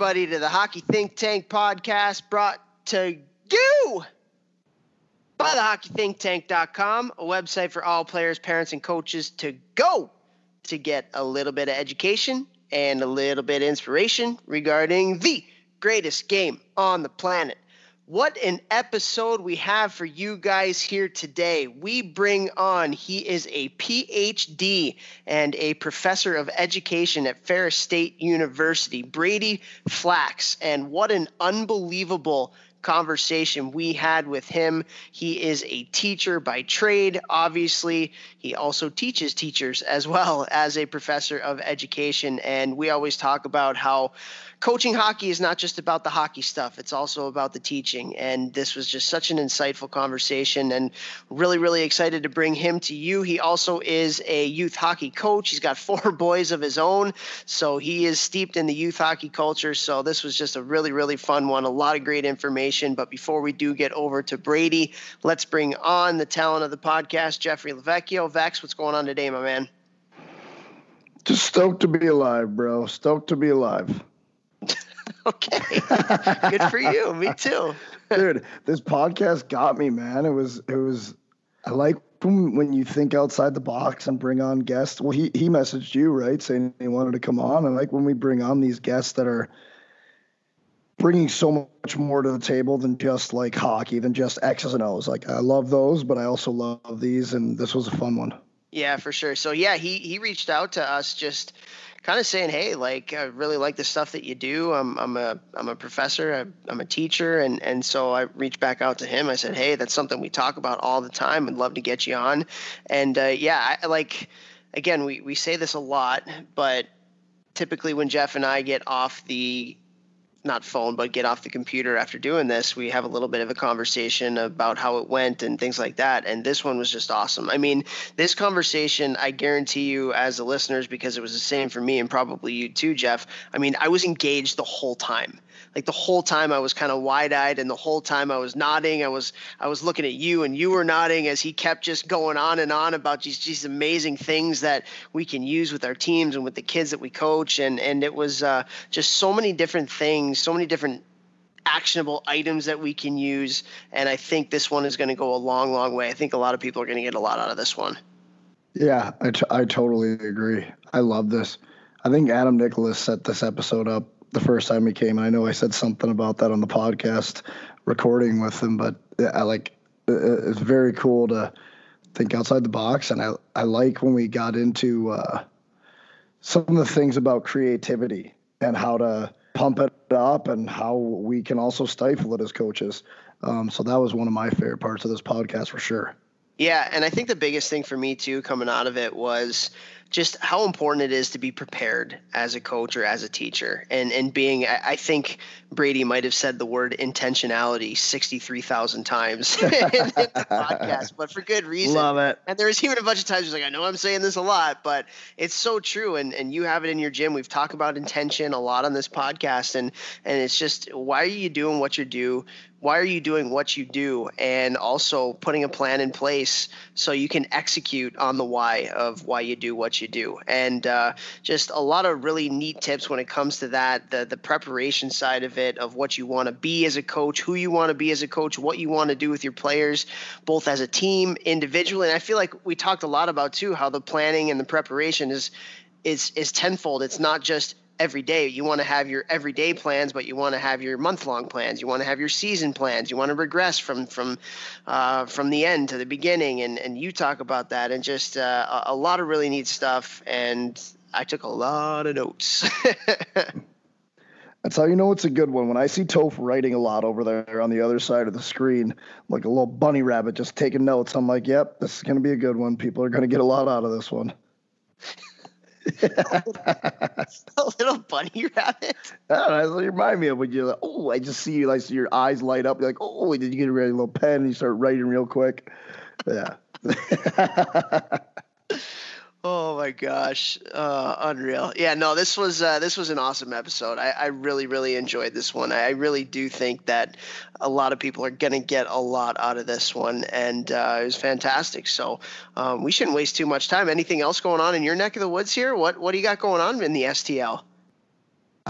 Everybody, to the Hockey Think Tank podcast brought to you by the hockeythinktank.com, a website for all players, parents, and coaches to go to get a little bit of education and a little bit of inspiration regarding the greatest game on the planet. What an episode we have for you guys here today. We bring on, he is a PhD and a professor of education at Ferris State University, Brady Flachs. And what an unbelievable conversation we had with him. He is a teacher by trade, obviously. He also teaches teachers as well as a professor of education. And we always talk about how coaching hockey is not just about the hockey stuff, it's also about the teaching. And this was just such an insightful conversation and really, really excited to bring him to you. He also is a youth hockey coach. He's got four boys of his own, so he is steeped in the youth hockey culture. So this was just a really, really fun one. A lot of great information. But before we do get over to Brady, let's bring on the talent of the podcast, Jeffrey Lavecchio. Vex, what's going on today, my man? Just stoked to be alive, bro. Stoked to be alive. okay. Good for you. Me too. Dude, this podcast got me, man. It was it was I like when you think outside the box and bring on guests. Well, he he messaged you, right, saying he wanted to come on. I like when we bring on these guests that are bringing so much more to the table than just like hockey, than just X's and O's. Like I love those, but I also love these, and this was a fun one. Yeah, for sure. So yeah, he he reached out to us just kind of saying, "Hey, like I really like the stuff that you do. I'm I'm a I'm a professor. I'm, a teacher, and and so I reached back out to him. I said, "Hey, that's something we talk about all the time. I'd love to get you on." And uh, yeah, I, like again, we we say this a lot, but typically when Jeff and I get off the not phone, but get off the computer after doing this, we have a little bit of a conversation about how it went and things like that. And this one was just awesome. I mean, this conversation, I guarantee you, as the listeners, because it was the same for me and probably you too, Jeff. I mean, I was engaged the whole time like the whole time I was kind of wide-eyed and the whole time I was nodding I was I was looking at you and you were nodding as he kept just going on and on about these these amazing things that we can use with our teams and with the kids that we coach. And and it was uh, just so many different things so many different actionable items that we can use. And I think this one is going to go a long long way. I think a lot of people are going to get a lot out of this one. Yeah I, t- I totally agree. I love this. I think Adam Nicholas set this episode up the first time he came. And I know I said something about that on the podcast recording with him, but I like it's very cool to think outside the box. And I I like when we got into uh, some of the things about creativity and how to pump it up and how we can also stifle it as coaches. Um, so that was one of my favorite parts of this podcast for sure. Yeah, and I think the biggest thing for me too coming out of it was just how important it is to be prepared as a coach or as a teacher. And and being I, think Brady might have said the word intentionality 63,000 times in, the podcast but for good reason. Love it. And there's even a bunch of times he's like I know I'm saying this a lot but it's so true. And and you have it in your gym. We've talked about intention a lot on this podcast and and it's just why are you doing what you do? Why are you doing what you do? And also putting a plan in place so you can execute on the why of why you do what you do. And uh, just a lot of really neat tips when it comes to that the, the preparation side of it of what you want to be as a coach who you want to be as a coach what you want to do with your players both as a team individually. And i feel like we talked a lot about too how the planning and the preparation is is is tenfold. It's not just every day. You want to have your everyday plans, but you want to have your month long plans. You want to have your season plans. You want to regress from from uh, from the end to the beginning, and and you talk about that, and just uh, a, lot of really neat stuff. And I took a lot of notes. That's how you know it's a good one. When I see Toph writing a lot over there on the other side of the screen, like a little bunny rabbit just taking notes, I'm like, yep, this is going to be a good one. People are going to get a lot out of this one. a little bunny rabbit. That's what you remind me of when you're like, oh, I just see you, like see your eyes light up. You're like, oh, did you get a ready little pen and you start writing real quick? Yeah. Oh my gosh, uh, unreal! Yeah, no, this was uh, this was an awesome episode. I, I really really enjoyed this one. I really do think that a lot of people are gonna get a lot out of this one, and uh, it was fantastic. So um, we shouldn't waste too much time. Anything else going on in your neck of the woods here? What what do you got going on in the STL?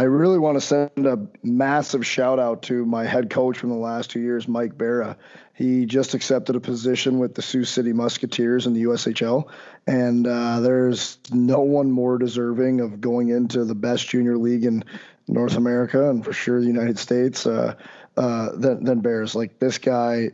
I really want to send a massive shout out to my head coach from the last two years, Mike Barra. He just accepted a position with the Sioux City Musketeers in the USHL, and uh, there's no one more deserving of going into the best junior league in North America and for sure the United States uh, uh, than, than Bears. Like this guy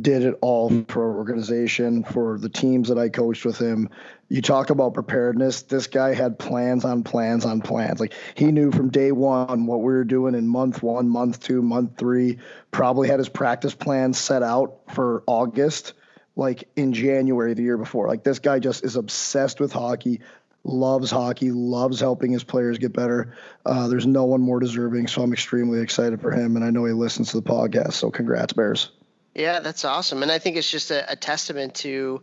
did it all for organization, for the teams that I coached with him. You talk about preparedness. This guy had plans on plans on plans. Like he knew from day one what we were doing in month one, month two, month three. Probably had his practice plan set out for August, like in January the year before. Like this guy just is obsessed with hockey, loves hockey, loves helping his players get better. Uh, there's no one more deserving, so I'm extremely excited for him, and I know he listens to the podcast. So congrats, Bears. Yeah, that's awesome. And I think it's just a, a, testament to,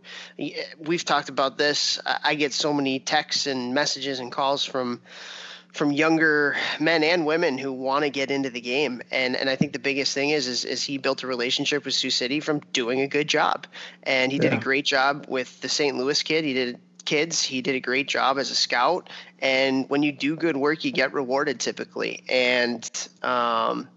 we've talked about this. I get so many texts and messages and calls from, from younger men and women who want to get into the game. And, and I think the biggest thing is, is, is he built a relationship with Sioux City from doing a good job. And he did a great job with the St. Louis kid. He did kids. He did a great job as a scout. And when you do good work, you get rewarded typically. And, um,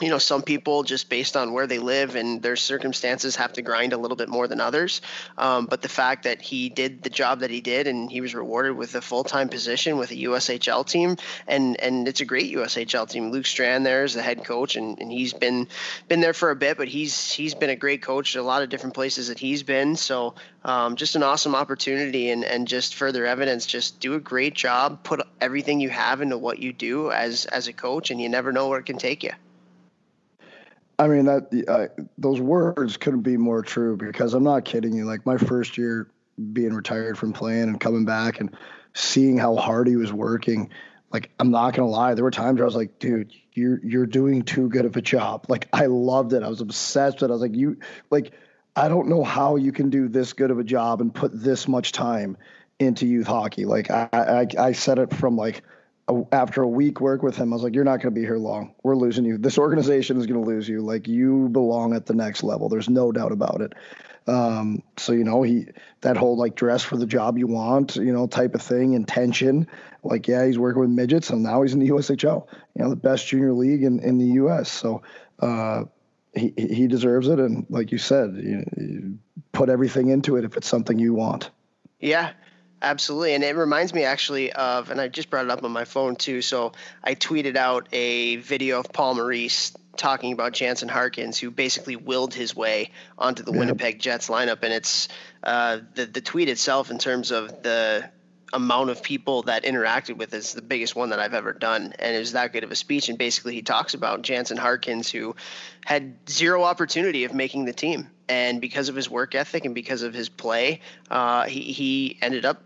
you know, some people just based on where they live and their circumstances have to grind a little bit more than others. Um, but the fact that he did the job that he did and he was rewarded with a full time position with a USHL team, and and it's a great USHL team. Luke Strand there is the head coach, and, and he's been been there for a bit, but he's he's been a great coach at a lot of different places that he's been. So um, just an awesome opportunity and and just further evidence. Just do a great job, put everything you have into what you do as as a coach, and you never know where it can take you. I mean that those words couldn't be more true because I'm not kidding you. Like my first year being retired from playing and coming back and seeing how hard he was working, like I'm not gonna lie, there were times where I was like, dude, you're you're doing too good of a job. Like I loved it. I was obsessed with it. I was like, you like I don't know how you can do this good of a job and put this much time into youth hockey. Like I I, I said it from like after a week work with him, I was like, "You're not going to be here long. We're losing you. This organization is going to lose you. Like you belong at the next level. There's no doubt about it." Um, so you know, he that whole like dress for the job you want, you know, type of thing, intention. Like, yeah, he's working with midgets, and now he's in the USHL. You know, the best junior league in in the U.S. So. Uh, he, he deserves it, and like you said, you, you put everything into it if it's something you want. Yeah, Absolutely. And it reminds me actually of, and I just brought it up on my phone too. So I tweeted out a video of Paul Maurice talking about Jansen Harkins, who basically willed his way onto the yep. Winnipeg Jets lineup. And it's uh, the, the tweet itself, in terms of the amount of people that interacted with is the biggest one that I've ever done. And it was that good of a speech. And basically, he talks about Jansen Harkins, who had zero opportunity of making the team. And because of his work ethic and because of his play, uh, he, he ended up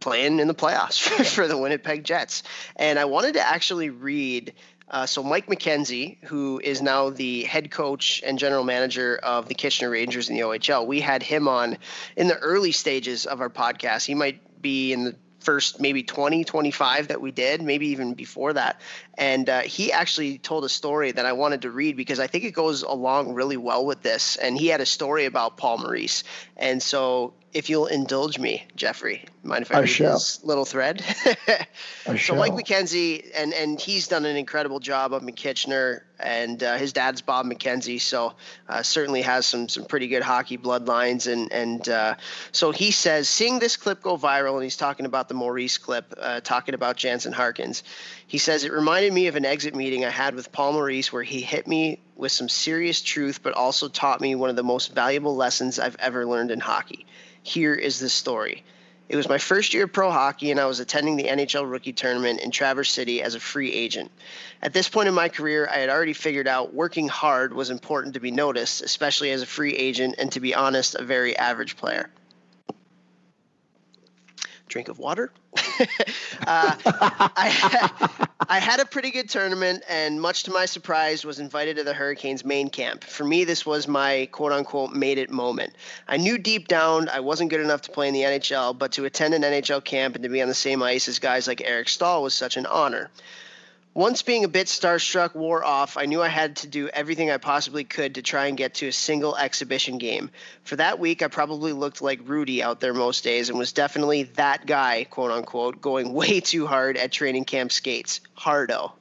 playing in the playoffs for the Winnipeg Jets. And I wanted to actually read. Uh, so Mike McKenzie, who is now the head coach and general manager of the Kitchener Rangers in the OHL, we had him on in the early stages of our podcast. He might be in the first maybe 20 25 that we did maybe even before that and uh, he actually told a story that i wanted to read because i think it goes along really well with this and he had a story about paul maurice and so if you'll indulge me, Jeffrey, mind if I, I read shall. this little thread? I so shall. Mike McKenzie, and and he's done an incredible job up in Kitchener, and uh, his dad's Bob McKenzie, so uh, certainly has some some pretty good hockey bloodlines, and and uh, so he says, seeing this clip go viral, and he's talking about the Maurice clip, uh, talking about Jansen Harkins. He says it reminded me of an exit meeting I had with Paul Maurice, where he hit me with some serious truth, but also taught me one of the most valuable lessons I've ever learned in hockey here is the story. It was my first year of pro hockey, and I was attending the NHL rookie tournament in Traverse City as a free agent. At this point in my career, I had already figured out working hard was important to be noticed, especially as a free agent, and to be honest, a very average player drink of water. uh, I, I had a pretty good tournament, and much to my surprise, was invited to the Hurricanes main camp. For me, this was my quote unquote made it moment. I knew deep down I wasn't good enough to play in the NHL, but to attend an NHL camp and to be on the same ice as guys like Eric Staal was such an honor. Once being a bit starstruck wore off, I knew I had to do everything I possibly could to try and get to a single exhibition game. For that week, I probably looked like Rudy out there most days and was definitely that guy, quote unquote, going way too hard at training camp skates. Hardo.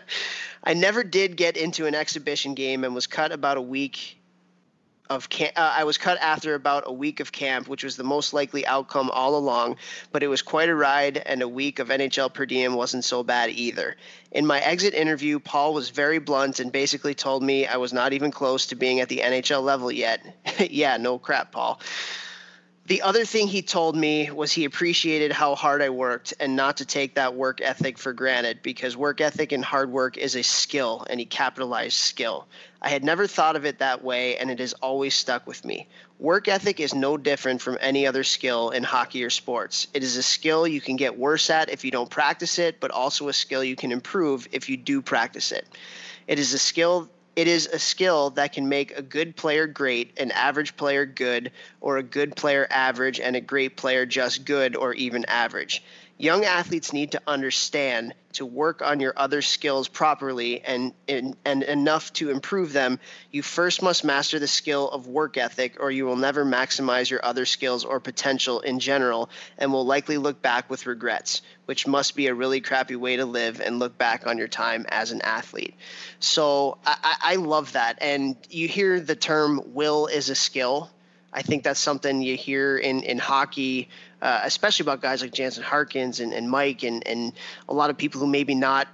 I never did get into an exhibition game and was cut about a week of camp. Uh, I was cut after about a week of camp, which was the most likely outcome all along. But it was quite a ride, and a week of NHL per diem wasn't so bad either. In my exit interview, Paul was very blunt and basically told me I was not even close to being at the NHL level yet. yeah, no crap, Paul. The other thing he told me was he appreciated how hard I worked and not to take that work ethic for granted because work ethic and hard work is a skill, and he capitalized skill. I had never thought of it that way, and it has always stuck with me. Work ethic is no different from any other skill in hockey or sports. It is a skill you can get worse at if you don't practice it, but also a skill you can improve if you do practice it. It is a skill it is a skill that can make a good player great, an average player good, or a good player average, and a great player just good or even average. Young athletes need to understand to work on your other skills properly and, and, and enough to improve them, you first must master the skill of work ethic, or you will never maximize your other skills or potential in general and will likely look back with regrets, which must be a really crappy way to live and look back on your time as an athlete. So I, I love that. And you hear the term will is a skill. I think that's something you hear in, in hockey uh, especially about guys like Jansen Harkins and, and Mike and, and a lot of people who maybe not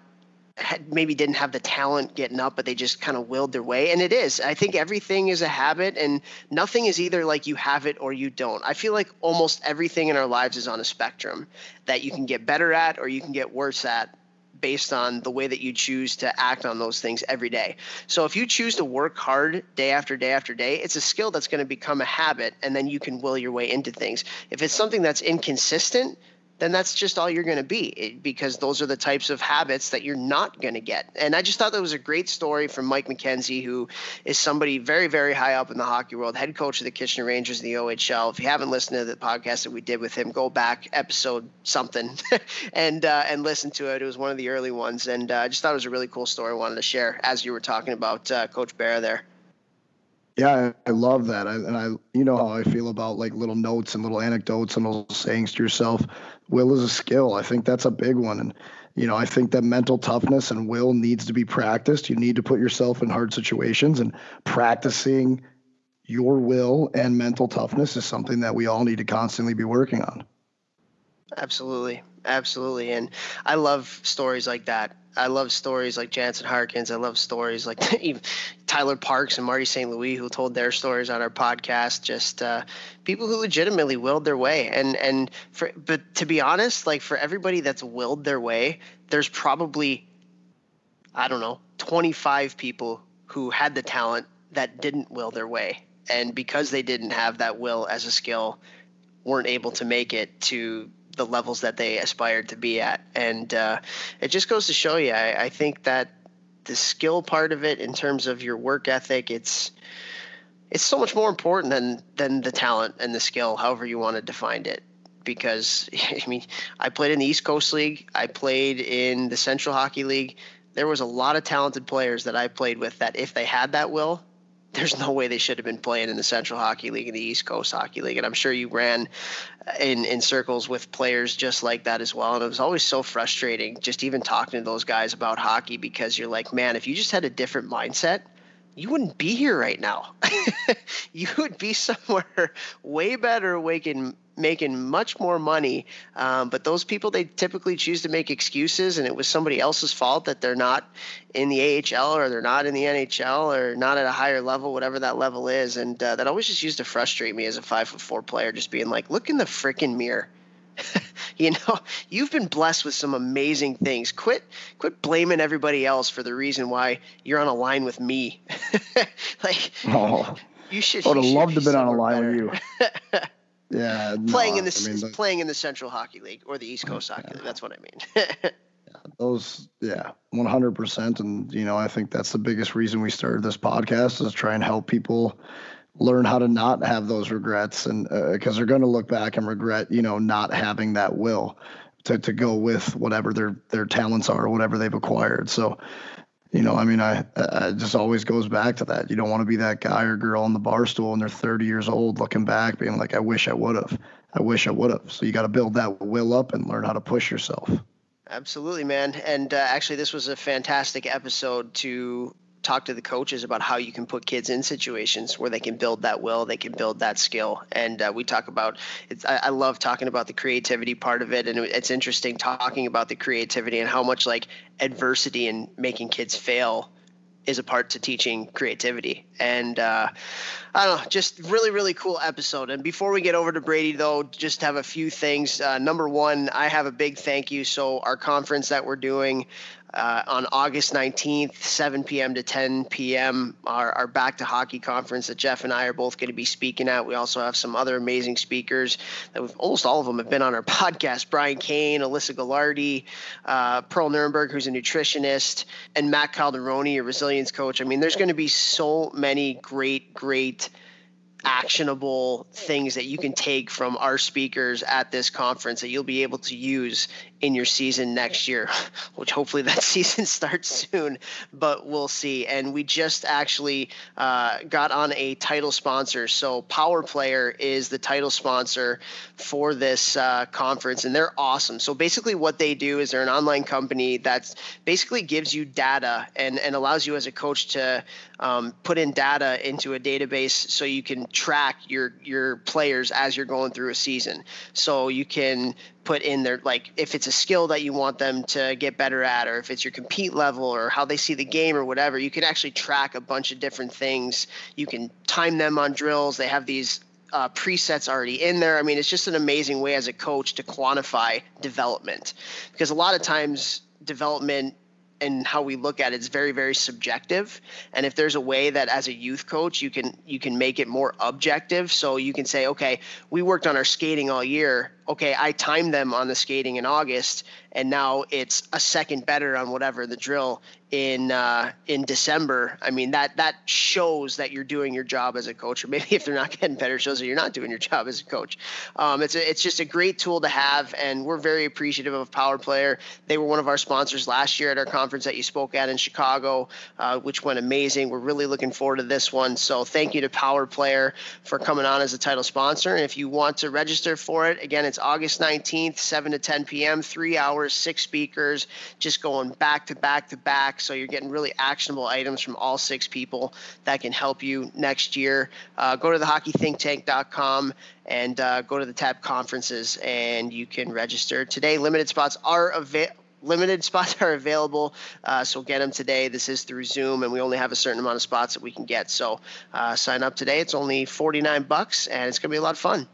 had, maybe didn't have the talent getting up, but they just kind of willed their way. And it is. I think everything is a habit, and nothing is either like you have it or you don't. I feel like almost everything in our lives is on a spectrum that you can get better at or you can get worse at based on the way that you choose to act on those things every day. So if you choose to work hard day after day after day, it's a skill that's going to become a habit and then you can will your way into things. If it's something that's inconsistent, then that's just all you're going to be because those are the types of habits that you're not going to get. And I just thought that was a great story from Mike McKenzie, who is somebody very, very high up in the hockey world, head coach of the Kitchener Rangers in the OHL. If you haven't listened to the podcast that we did with him, go back episode something and uh, and listen to it. It was one of the early ones, and uh, I just thought it was a really cool story. I wanted to share as you were talking about uh, Coach Bear there. Yeah, I, love that. I, and I, you know how I feel about like little notes and little anecdotes and little sayings to yourself. Will is a skill. I think that's a big one. And, you know, I think that mental toughness and will needs to be practiced. You need to put yourself in hard situations and practicing your will and mental toughness is something that we all need to constantly be working on. Absolutely. Absolutely. And I love stories like that. I love stories like Jansen Harkins. I love stories like Tyler Parks and Marty St. Louis who told their stories on our podcast. Just uh, people who legitimately willed their way. And and for but to be honest, like for everybody that's willed their way, there's probably I don't know 25 people who had the talent that didn't will their way, and because they didn't have that will as a skill, weren't able to make it to the levels that they aspired to be at. And uh, it just goes to show you, I, I think that the skill part of it, in terms of your work ethic, it's it's so much more important than than the talent and the skill, however you want to define it. Because I mean, I played in the East Coast League, I played in the Central Hockey League. There was a lot of talented players that I played with that, if they had that will, there's no way they should have been playing in the Central Hockey League and the East Coast Hockey League. And I'm sure you ran in in circles with players just like that as well. And it was always so frustrating just even talking to those guys about hockey because you're like, man, if you just had a different mindset, you wouldn't be here right now. you would be somewhere way better, waking making much more money. Um, but those people, they typically choose to make excuses, and it was somebody else's fault that they're not in the AHL or they're not in the NHL or not at a higher level, whatever that level is. And uh, that always just used to frustrate me as a five foot four player, just being like, look in the freaking mirror. you know, you've been blessed with some amazing things. Quit, quit blaming everybody else for the reason why you're on a line with me. like, oh, you should. I would have loved to have been on a line with you. Yeah, playing no, in the I mean, playing in the Central Hockey League or the East Coast Hockey yeah. League. That's what I mean. yeah, those, yeah, one hundred percent. And you know, I think that's the biggest reason we started this podcast is try and help people learn how to not have those regrets, and because uh, they're going to look back and regret, you know, not having that will to, to go with whatever their their talents are or whatever they've acquired. So, you know, I mean, I, I just always goes back to that. You don't want to be that guy or girl on the bar stool and they're 30 years old looking back, being like, I wish I would have. I wish I would have. So you got to build that will up and learn how to push yourself. Absolutely, man. And uh, actually, this was a fantastic episode to talk to the coaches about how you can put kids in situations where they can build that will, they can build that skill. And uh, we talk about it's, I, I, love talking about the creativity part of it. And it's interesting talking about the creativity and how much like adversity and making kids fail is a part to teaching creativity. And uh, I don't know, just really, really cool episode. And before we get over to Brady, though, just have a few things. Uh, number one, I have a big thank you. So, our conference that we're doing, uh, on August 19th, 7 p.m. to 10 p.m., our, our Back to Hockey conference that Jeff and I are both going to be speaking at. We also have some other amazing speakers that almost all of them have been on our podcast Brian Kane, Alyssa Gagliardi, uh, Pearl Nuremberg, who's a nutritionist, and Matt Calderoni, a resilience coach. I mean, there's going to be so many great, great actionable things that you can take from our speakers at this conference that you'll be able to use in your season next year, which hopefully that season starts soon, but we'll see. And we just actually uh, got on a title sponsor. So Power Player is the title sponsor for this uh, conference, and they're awesome. So basically, what they do is they're an online company that basically gives you data and, and allows you as a coach to um, put in data into a database so you can track your your players as you're going through a season. So you can put in their like if it's a skill that you want them to get better at or if it's your compete level or how they see the game or whatever you can actually track a bunch of different things. You can time them on drills. They have these uh, presets already in there. I mean it's just an amazing way as a coach to quantify development because a lot of times development and how we look at it is very very subjective. And if there's a way that as a youth coach you can you can make it more objective so you can say okay we worked on our skating all year okay i timed them on the skating in august and now it's a second better on whatever the drill in uh, in December. I mean that that shows that you're doing your job as a coach, or maybe if they're not getting better, shows that you're not doing your job as a coach. Um, it's a, it's just a great tool to have, and we're very appreciative of Power Player. They were one of our sponsors last year at our conference that you spoke at in Chicago, uh, which went amazing. We're really looking forward to this one. So thank you to Power Player for coming on as a title sponsor. And if you want to register for it, again, it's August 19th, 7 to 10 p.m., three hours, six speakers, just going back to back to back. So you're getting really actionable items from all six people that can help you next year. Uh, go to the hockeythinktank.com and uh, go to the tab conferences and you can register today. Limited spots are available limited spots are available, uh, so get them today. This is through Zoom, and we only have a certain amount of spots that we can get. So uh, sign up today. It's only forty nine bucks, and it's gonna be a lot of fun.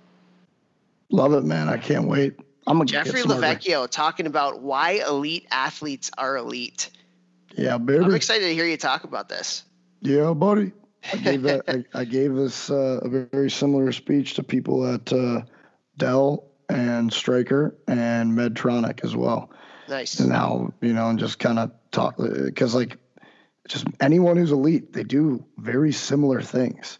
Love it, man! I can't wait. I'm gonna Jeffrey Lavecchio talking about why elite athletes are elite. Yeah, baby. I'm excited to hear you talk about this. Yeah, buddy. I gave that. I, I, gave this uh, a very similar speech to people at uh, Dell and Stryker and Medtronic as well. Nice. And now you know, and just kind of talk because like just anyone who's elite, they do very similar things,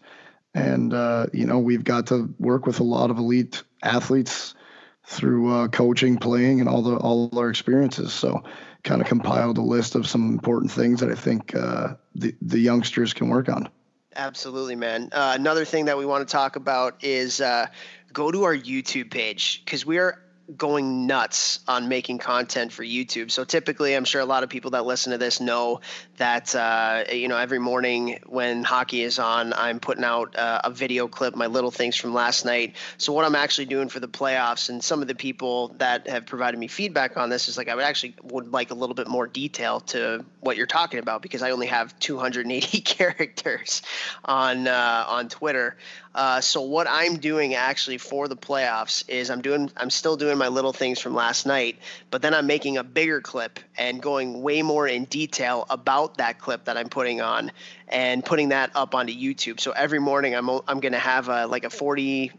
and uh, you know, we've got to work with a lot of elite athletes through uh, coaching, playing, and all the all our experiences. So, kind of compiled a list of some important things that I think uh, the the youngsters can work on. Absolutely, man. Uh, another thing that we want to talk about is uh, go to our YouTube page because we are going nuts on making content for YouTube. So typically, I'm sure a lot of people that listen to this know that uh, you know every morning when hockey is on, I'm putting out uh, a video clip, my little things from last night. So what I'm actually doing for the playoffs, and some of the people that have provided me feedback on this is like I would actually would like a little bit more detail to what you're talking about because I only have 280 characters on uh, on Twitter. Uh, so what I'm doing actually for the playoffs is I'm doing I'm still doing my little things from last night, but then I'm making a bigger clip and going way more in detail about that clip that I'm putting on and putting that up onto YouTube. So every morning I'm I'm going to have a like a 40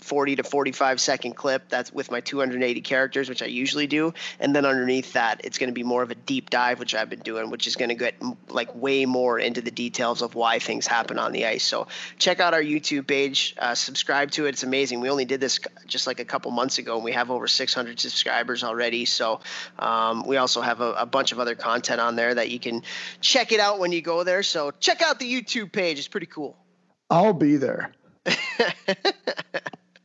40 to 45 second clip that's with my 280 characters which i usually do. And then underneath that it's going to be more of a deep dive which i've been doing which is going to get like way more into the details of why things happen on the ice. So check out our youtube page uh, subscribe to it. It's amazing. We only did this just like a couple months ago and we have over 600 subscribers already. So um, we also have a, a bunch of other content on there that you can check it out when you go there. So check out the youtube page. It's pretty cool. I'll be there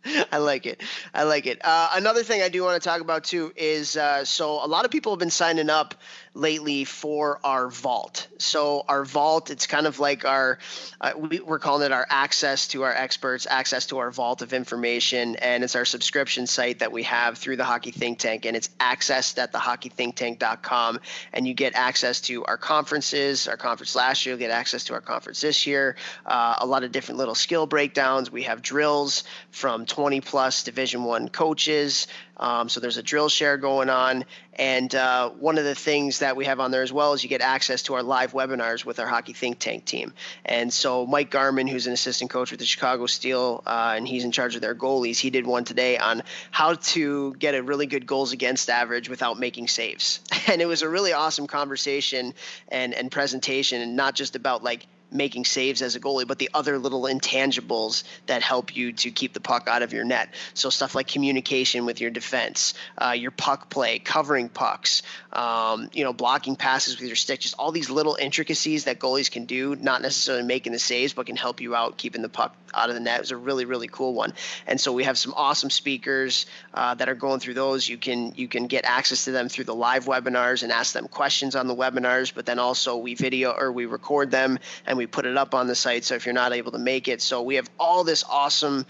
I like it. I like it. Uh, another thing I do want to talk about too is uh, so a lot of people have been signing up lately for our vault. So our vault, it's kind of like our, uh, we, are calling it our access to our experts, access to our vault of information, and it's our subscription site that we have through the Hockey Think Tank, and it's accessed at thehockeythinktank.com, and you get access to our conferences. Our conference last year, you'll get access to our conference this year. Uh, a lot of different little skill breakdowns. We have drills from 20 plus Division One coaches. Um, so there's a drill share going on. And uh, one of the things that we have on there as well is you get access to our live webinars with our Hockey Think Tank team. And so Mike Garman, who's an assistant coach with the Chicago Steel, uh, and he's in charge of their goalies, he did one today on how to get a really good goals against average without making saves. And it was a really awesome conversation and, and presentation, and not just about like making saves as a goalie, but the other little intangibles that help you to keep the puck out of your net. So stuff like communication with your defense, uh, your puck play, covering pucks, um, you know, blocking passes with your stick, just all these little intricacies that goalies can do, not necessarily making the saves, but can help you out keeping the puck out of the net. It was a really, really cool one. And so we have some awesome speakers uh, that are going through those. You can you can get access to them through the live webinars and ask them questions on the webinars, but then also we video or we record them and we put it up on the site. So if you're not able to make it, so we have all this awesome,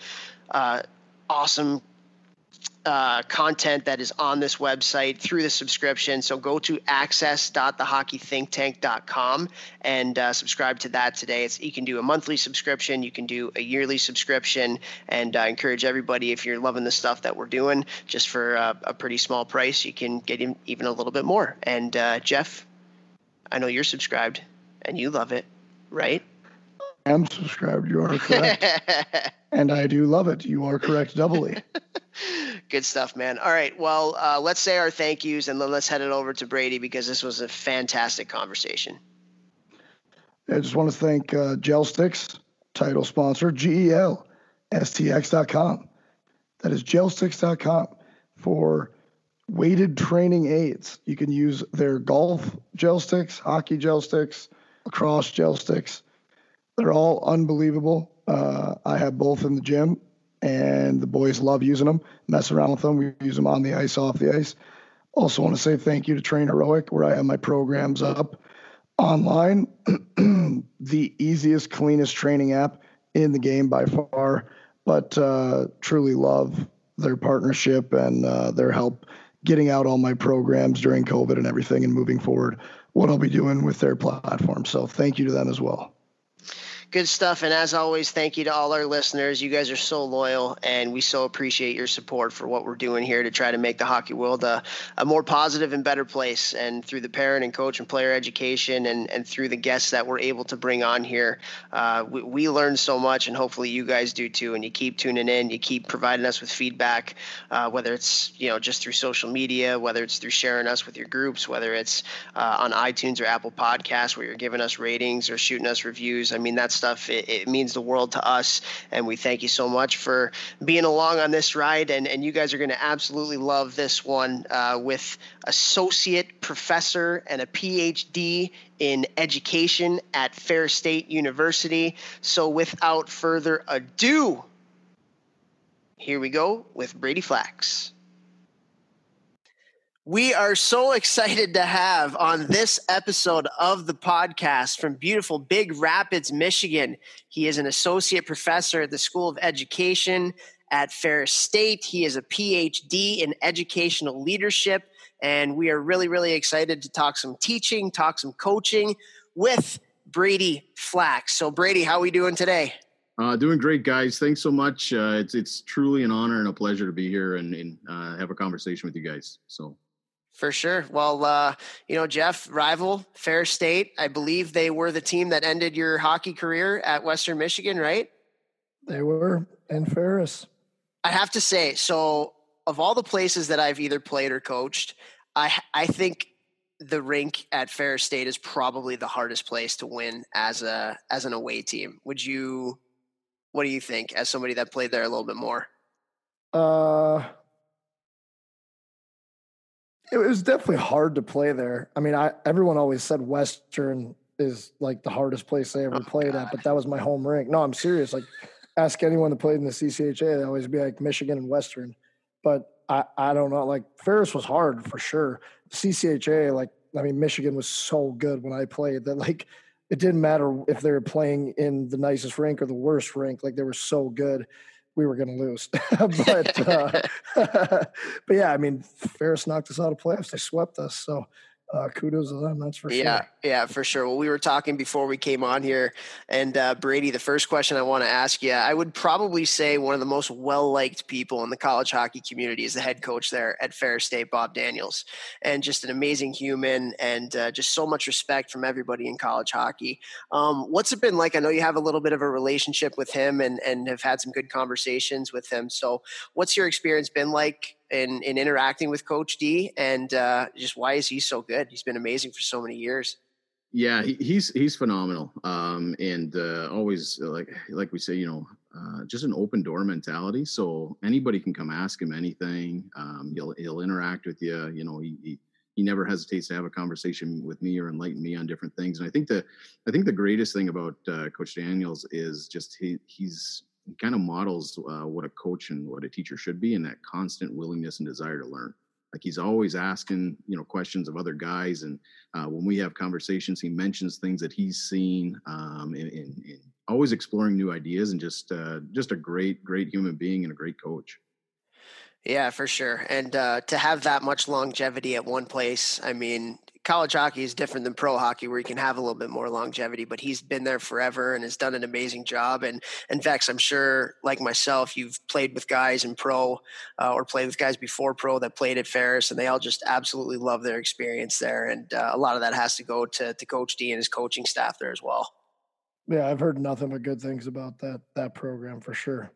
uh, awesome uh, content that is on this website through the subscription. So go to access.thehockeythinktank.com and uh, subscribe to that today. It's, you can do a monthly subscription, you can do a yearly subscription, and I uh, encourage everybody if you're loving the stuff that we're doing, just for uh, a pretty small price, you can get in even a little bit more. And uh, Jeff, I know you're subscribed and you love it right? I am subscribed. You are correct. and I do love it. You are correct doubly. Good stuff, man. All right. Well, uh, let's say our thank yous and then let's head it over to Brady because this was a fantastic conversation. I just want to thank uh, GELSTX, title sponsor, GEL, STX.com. That is gelsticks.com for weighted training aids. You can use their golf gel sticks, hockey gel sticks, lacrosse gel sticks. They're all unbelievable. Uh, I have both in the gym, and the boys love using them. Mess around with them. We use them on the ice, off the ice. Also, want to say thank you to TrainHeroic, where I have my programs up online. the easiest, cleanest training app in the game by far, but uh, truly love their partnership and uh, their help getting out all my programs during COVID and everything and moving forward what I'll be doing with their platform. So thank you to them as well. Good stuff. And as always, thank you to all our listeners. You guys are so loyal, and we so appreciate your support for what we're doing here to try to make the hockey world a, a more positive and better place. And through the parent and coach and player education, and, and through the guests that we're able to bring on here, uh, we, we learn so much, and hopefully you guys do too. And you keep tuning in, you keep providing us with feedback, uh, whether it's you know just through social media, whether it's through sharing us with your groups, whether it's uh, on iTunes or Apple Podcasts where you're giving us ratings or shooting us reviews. I mean, that's stuff. It, it, means the world to us, and we thank you so much for being along on this ride. And, and you guys are going to absolutely love this one uh, with associate professor and a PhD in education at Ferris State University. So, without further ado, here we go with Brady Flachs. We are so excited to have on this episode of the podcast from beautiful Big Rapids, Michigan. He is an associate professor at the School of Education at Ferris State. He is a PhD in educational leadership. And we are really, really excited to talk some teaching, talk some coaching with Brady Flachs. So, Brady, how are we doing today? Uh, doing great, guys. Thanks so much. Uh, it's it's truly an honor and a pleasure to be here and, and uh, have a conversation with you guys. So for sure. Well, uh, you know, Jeff, rival Ferris State. I believe they were the team that ended your hockey career at Western Michigan, right? They were in Ferris. I have to say, so of all the places that I've either played or coached, I I think the rink at Ferris State is probably the hardest place to win as a as an away team. Would you? What do you think, as somebody that played there a little bit more? Uh, it was definitely hard to play there. I mean, I everyone always said Western is like the hardest place they ever oh, played God. at, but that was my home rink. No, I'm serious. Like, ask anyone that played in the CCHA, they always be like Michigan and Western. But I, I don't know. Like Ferris was hard for sure. CCHA, like I mean, Michigan was so good when I played that like it didn't matter if they were playing in the nicest rink or the worst rink. Like they were so good, we were going to lose. but uh, but yeah, I mean, Ferris knocked us out of playoffs. They swept us. So uh, kudos to them. That's for sure. Yeah, yeah, for sure. Well, we were talking before we came on here, and uh, Brady, the first question I want to ask you, I would probably say one of the most well liked people in the college hockey community is the head coach there at Ferris State, Bob Daniels, and just an amazing human, and uh, just so much respect from everybody in college hockey. Um, what's it been like? I know you have a little bit of a relationship with him, and and have had some good conversations with him. So, what's your experience been like? In, in interacting with Coach D, and uh, just why is he so good? He's been amazing for so many years. Yeah, he, he's he's phenomenal, um, and uh, always like like we say, you know, uh, just an open door mentality. So anybody can come ask him anything. Um, he'll he'll interact with you. You know, he, he he never hesitates to have a conversation with me or enlighten me on different things. And I think the I think the greatest thing about uh, Coach Daniels is just he he's he kind of models uh, what a coach and what a teacher should be, and that constant willingness and desire to learn. Like he's always asking, you know, questions of other guys, and uh, when we have conversations, he mentions things that he's seen, um, and, always exploring new ideas, and just uh, just a great, great human being and a great coach. Yeah, for sure. And uh, to have that much longevity at one place, I mean, college hockey is different than pro hockey where you can have a little bit more longevity but he's been there forever and has done an amazing job. And in vex i'm sure like myself you've played with guys in pro uh, or played with guys before pro that played at ferris and they all just absolutely love their experience there. And uh, a lot of that has to go to, to coach d and his coaching staff there as well. Yeah i've heard nothing but good things about that that program for sure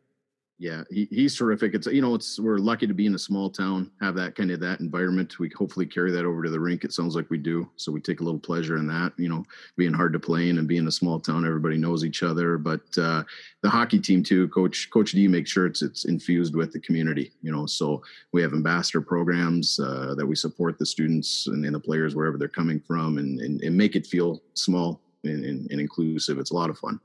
yeah, he, he's terrific. It's you know, it's we're lucky to be in a small town, have that kind of that environment. We hopefully carry that over to the rink. It sounds like we do, so we take a little pleasure in that. You know, being hard to play in and being a small town, everybody knows each other. But uh, the hockey team too, coach Coach D makes sure it's it's infused with the community. You know, so we have ambassador programs uh, that we support the students and, and, the players wherever they're coming from, and and, and make it feel small and, and, and inclusive. It's a lot of fun.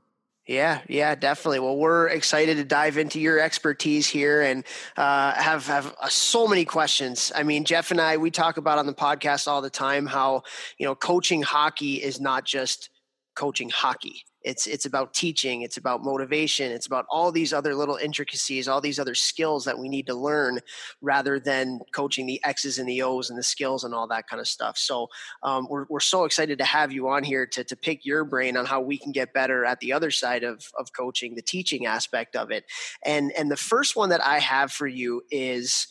Yeah, yeah, definitely. Well, we're excited to dive into your expertise here and uh, have have uh, so many questions. I mean, Jeff and I we talk about on the podcast all the time how you know coaching hockey is not just coaching hockey. It's it's about teaching, it's about motivation, it's about all these other little intricacies, all these other skills that we need to learn rather than coaching the X's and the O's and the skills and all that kind of stuff. So um, we're, we're so excited to have you on here to, to pick your brain on how we can get better at the other side of, of coaching, the teaching aspect of it. And and the first one that I have for you is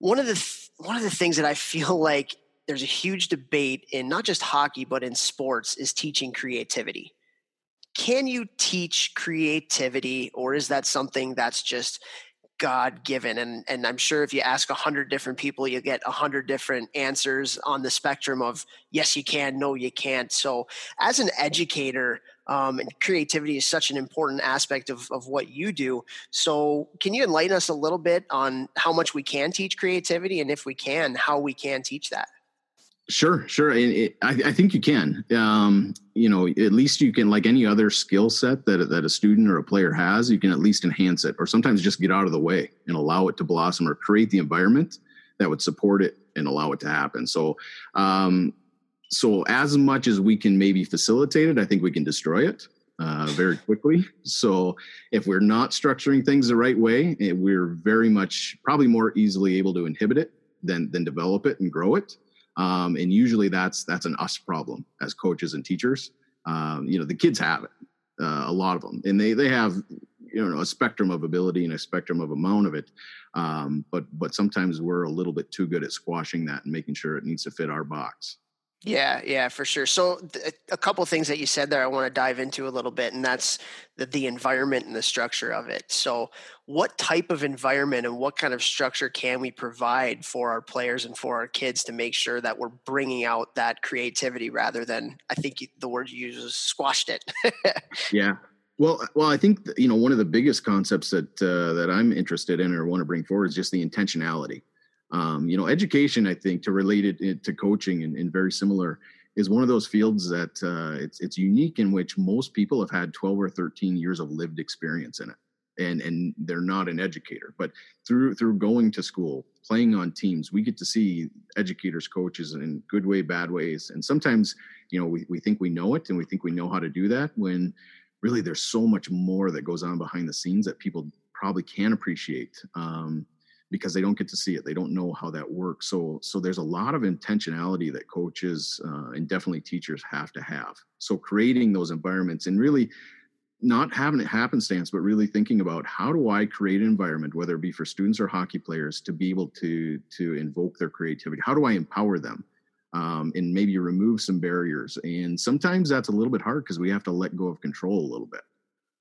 one of the th- one of the things that I feel like there's a huge debate in not just hockey but in sports is teaching creativity can you teach creativity or is that something that's just God given. And, and I'm sure if you ask a hundred different people, you get a hundred different answers on the spectrum of yes, you can, no, you can't. So as an educator, um, and creativity is such an important aspect of, of what you do. So can you enlighten us a little bit on how much we can teach creativity and if we can, how we can teach that? Sure, sure. It, I, I, think you can. Um, you know, at least you can, like any other skill set that that a student or a player has, you can at least enhance it, or sometimes just get out of the way and allow it to blossom, or create the environment that would support it and allow it to happen. So, um, so as much as we can maybe facilitate it, I think we can destroy it uh, very quickly. So, if we're not structuring things the right way, eh, we're very much probably more easily able to inhibit it than than develop it and grow it. Um, and usually that's that's an us problem as coaches and teachers. Um, you know, the kids have it, uh, a lot of them, and they they have you know a spectrum of ability and a spectrum of amount of it. Um, but but sometimes we're a little bit too good at squashing that and making sure it needs to fit our box. Yeah, yeah, for sure. So, th- a couple things that you said there, I want to dive into a little bit, and that's the, the environment and the structure of it. So, what type of environment and what kind of structure can we provide for our players and for our kids to make sure that we're bringing out that creativity rather than, I think the word you used was squashed it. yeah. Well, well, I think you know one of the biggest concepts that uh, that I'm interested in or want to bring forward is just the intentionality um, you know education i think to relate it to coaching and, and very similar is one of those fields that uh, it's it's unique in which most people have had 12 or 13 years of lived experience in it and and they're not an educator. But through through going to school playing on teams we get to see educators coaches in good way bad ways and sometimes you know we, we think we know it and we think we know how to do that when really there's so much more that goes on behind the scenes that people probably can appreciate. Um, because they don't get to see it. They don't know how that works. So so there's a lot of intentionality that coaches uh, and definitely teachers have to have. So creating those environments and really not having it happenstance but really thinking about how do i create an environment whether it be for students or hockey players to be able to to invoke their creativity. How do i empower them um, and maybe remove some barriers? And sometimes that's a little bit hard because we have to let go of control a little bit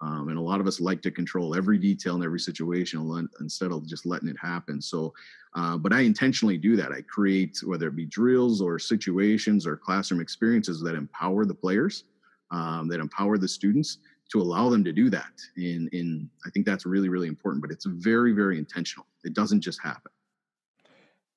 um, and a lot of us like to control every detail in every situation instead of just letting it happen. So, uh, but I intentionally do that. I create whether it be drills or situations or classroom experiences that empower the players, um, that empower the students to allow them to do that. And, and I think that's really, really important. But it's very, very intentional. It doesn't just happen.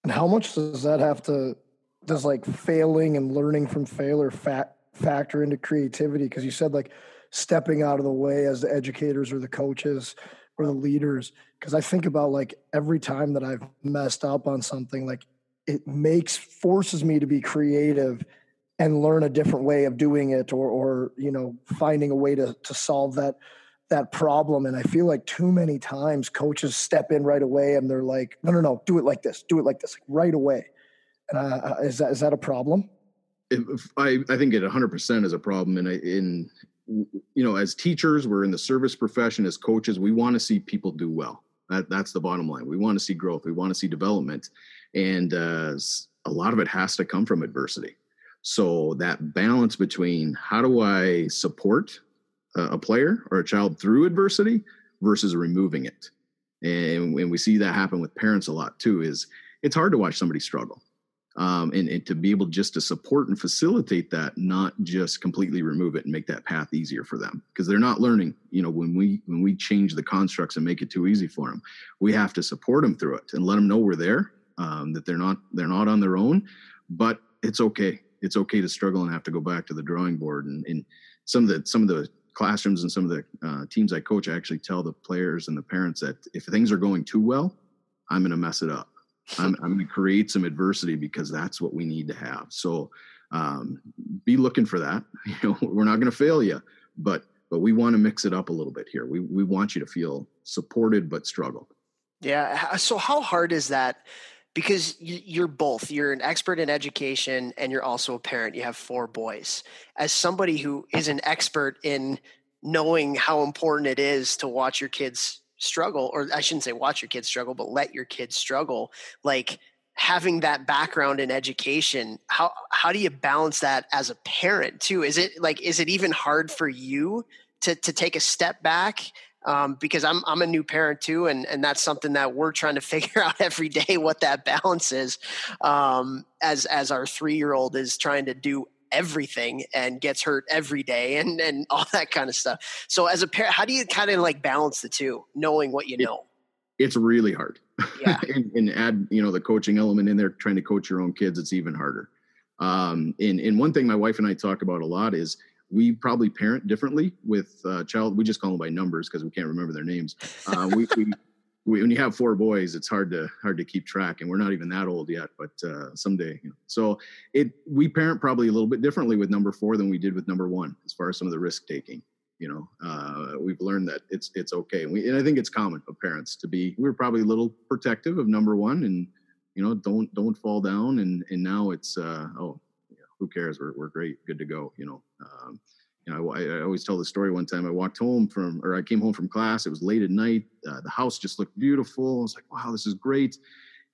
And how much does that have to? Does like failing and learning from failure fat factor into creativity? Because you said like stepping out of the way as the educators or the coaches or the leaders. Because i think about like every time that i've messed up on something like it makes forces me to be creative and learn a different way of doing it or or you know finding a way to to solve that that problem. And i feel like too many times coaches step in right away and they're like no no no do it like this do it like this like right away. And uh, is that is that a problem? I, I think it 100% is a problem. And in you know, as teachers, we're in the service profession. As coaches, we want to see people do well. That, that's the bottom line. We want to see growth. We want to see development, and uh, a lot of it has to come from adversity. So that balance between how do I support a player or a child through adversity versus removing it, and when we see that happen with parents a lot too, is it's hard to watch somebody struggle um, and, and to be able just to support and facilitate that not just completely remove it and make that path easier for them. Because they're not learning you know when we when we change the constructs and make it too easy for them we have to support them through it and let them know we're there um, that they're not they're not on their own. But it's okay. It's okay to struggle and have to go back to the drawing board. And, and some of the some of the classrooms and some of the uh, teams i coach i actually tell the players and the parents that if things are going too well i'm going to mess it up I'm, I'm going to create some adversity because that's what we need to have. So um, be looking for that. You know, we're not going to fail you, but but we want to mix it up a little bit here. We we want you to feel supported but struggle. Yeah. So how hard is that? Because you're both. You're an expert in education, and you're also a parent. You have four boys. As somebody who is an expert in knowing how important it is to watch your kids struggle or i shouldn't say watch your kids struggle but let your kids struggle like having that background in education how how do you balance that as a parent too is it like is it even hard for you to to take a step back um, because I'm I'm a new parent too, and and that's something that we're trying to figure out every day what that balance is. Um, as as our three year old is trying to do everything and gets hurt every day and and all that kind of stuff. So as a parent, how do you kind of like balance the two, knowing what you know? It's really hard. Yeah. and, and, add, you know, the coaching element in there, trying to coach your own kids, it's even harder. Um, and, and one thing my wife and I talk about a lot is we probably parent differently with uh, child. We just call them by numbers because we can't remember their names. Uh, we, we when you have four boys, it's hard to hard to keep track, and we're not even that old yet. But uh, someday, you know. so it we parent probably a little bit differently with number four than we did with number one, as far as some of the risk taking. You know, uh, we've learned that it's it's okay, and, we, and I think it's common of parents to be. We are probably a little protective of number one, and you know, don't don't fall down. And and now it's uh, oh, who cares? We're we're great, good to go. You know. Um, you know, I, I, always tell the story. One time I walked home from, or I came home from class. It was late at night. Uh, the house just looked beautiful. I was like, wow, this is great.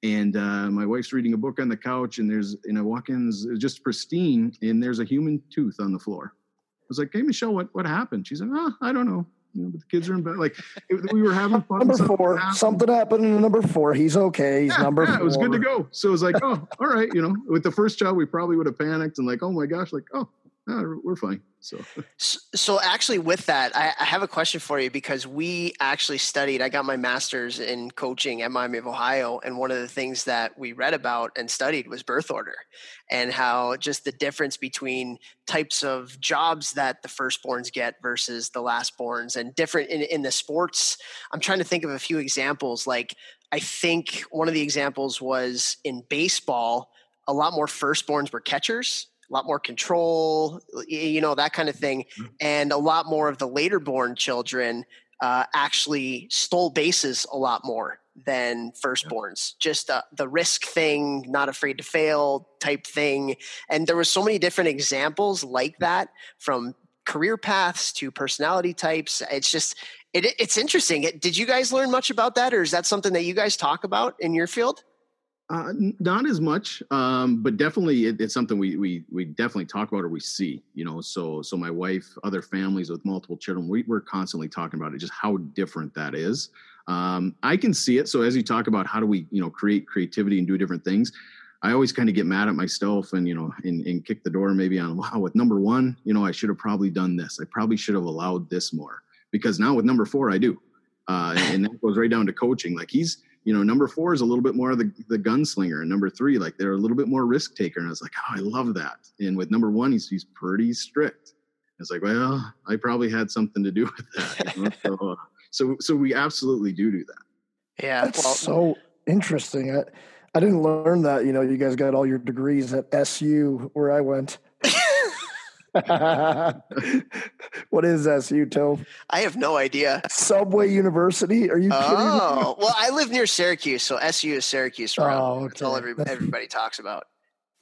and uh, my wife's reading a book on the couch, and there's you know, walk ins just pristine, and there's a human tooth on the floor. I was like, "Hey, Michelle, what what happened?" She's like, "Oh, I don't know." You know, but the kids are in bed. Like it, we were having fun. number four, happened. something happened in number four. He's okay. He's yeah, number yeah, four. It was good to go. So it was like, oh, all right. You know, with the first child, we probably would have panicked and like, oh my gosh, like, oh, Ah, no, we're fine. So, so actually, with that, I, I, have a question for you because we actually studied. I got my master's in coaching at Miami of Ohio, and one of the things that we read about and studied was birth order, and how just the difference between types of jobs that the firstborns get versus the lastborns, and different in, in the sports. I'm trying to think of a few examples. Like, I think one of the examples was in baseball. A lot more firstborns were catchers a lot more control, you know, that kind of thing. Mm-hmm. And a lot more of the later born children uh, actually stole bases a lot more than firstborns. Just uh, the risk thing, not afraid to fail type thing. And there were so many different examples like that from career paths to personality types. It's just, it, it's interesting. Did you guys learn much about that, or is that something that you guys talk about in your field? Uh, not as much, um, but definitely it, it's something we we we definitely talk about or we see. You know, so so my wife, other families with multiple children, we, we're constantly talking about it, just how different that is. Um, I can see it. So as you talk about how do we you know create creativity and do different things, I always kind of get mad at myself and you know and, and kick the door maybe on wow with number one, you know I should have probably done this. I probably should have allowed this more because now with number four I do, uh, and that goes right down to coaching. Like he's you know, number four is a little bit more of the, the gunslinger, and number three, like they're a little bit more risk taker. And I was like, oh, I love that. And with number one, he's he's pretty strict. It's like, well, I probably had something to do with that. You know? so, uh, so, so we absolutely do do that. Yeah, that's well, so interesting. I, I didn't learn that. You know, you guys got all your degrees at SU, where I went. what is SU, Toph? I have no idea. Subway University? Are you oh, kidding me? Oh, well, I live near Syracuse, so SU is Syracuse Oh, okay. That's all every, everybody talks about.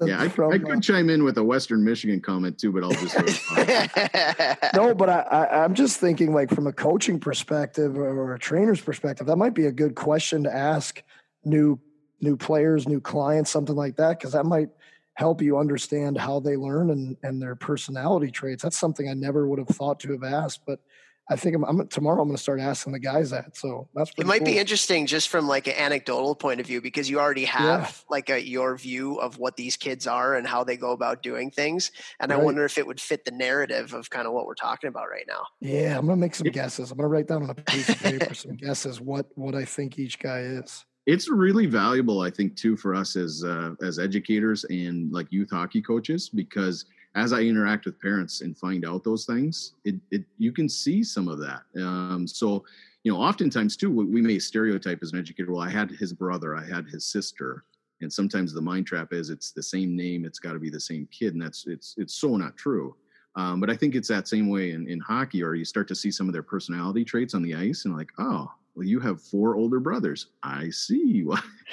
yeah, I, from, I, could uh, chime in with a Western Michigan comment too, but I'll just no. But I, I, I'm just thinking, like from a coaching perspective or a trainer's perspective, that might be a good question to ask new new players, new clients, something like that, because that might help you understand how they learn and, and their personality traits. That's something I never would have thought to have asked, but I think I'm, I'm tomorrow. I'm going to start asking the guys that. So that's it. Might cool. be interesting just from like an anecdotal point of view because you already have yeah. like a, your view of what these kids are and how they go about doing things. And right. I wonder if it would fit the narrative of kind of what we're talking about right now. Yeah, I'm going to make some guesses. I'm going to write down on a piece of paper some guesses what what I think each guy is it's really valuable i think too for us as uh, as educators and like youth hockey coaches because as i interact with parents and find out those things it, it you can see some of that. Um, so you know oftentimes too we may stereotype as an educator well i had his brother i had his sister. And sometimes the mind trap is it's the same name it's got to be the same kid and that's it's it's so not true. Um, but i think it's that same way in, in hockey or you start to see some of their personality traits on the ice and like oh well, you have four older brothers. I see.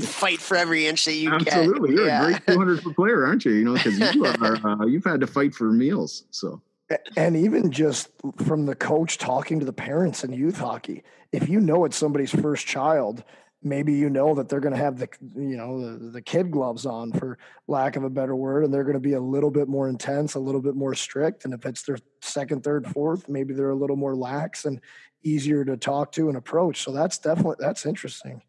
Fight for every inch that you Absolutely. get. Absolutely, you're yeah. a great 200 foot player, aren't you? You know, because you are, uh, you've had to fight for meals. So, and even just from the coach talking to the parents in youth hockey, if you know it's somebody's first child, maybe you know that they're going to have the you know the, the kid gloves on for lack of a better word and they're going to be a little bit more intense a little bit more strict and if it's their second third fourth maybe they're a little more lax and easier to talk to and approach. So that's definitely that's interesting.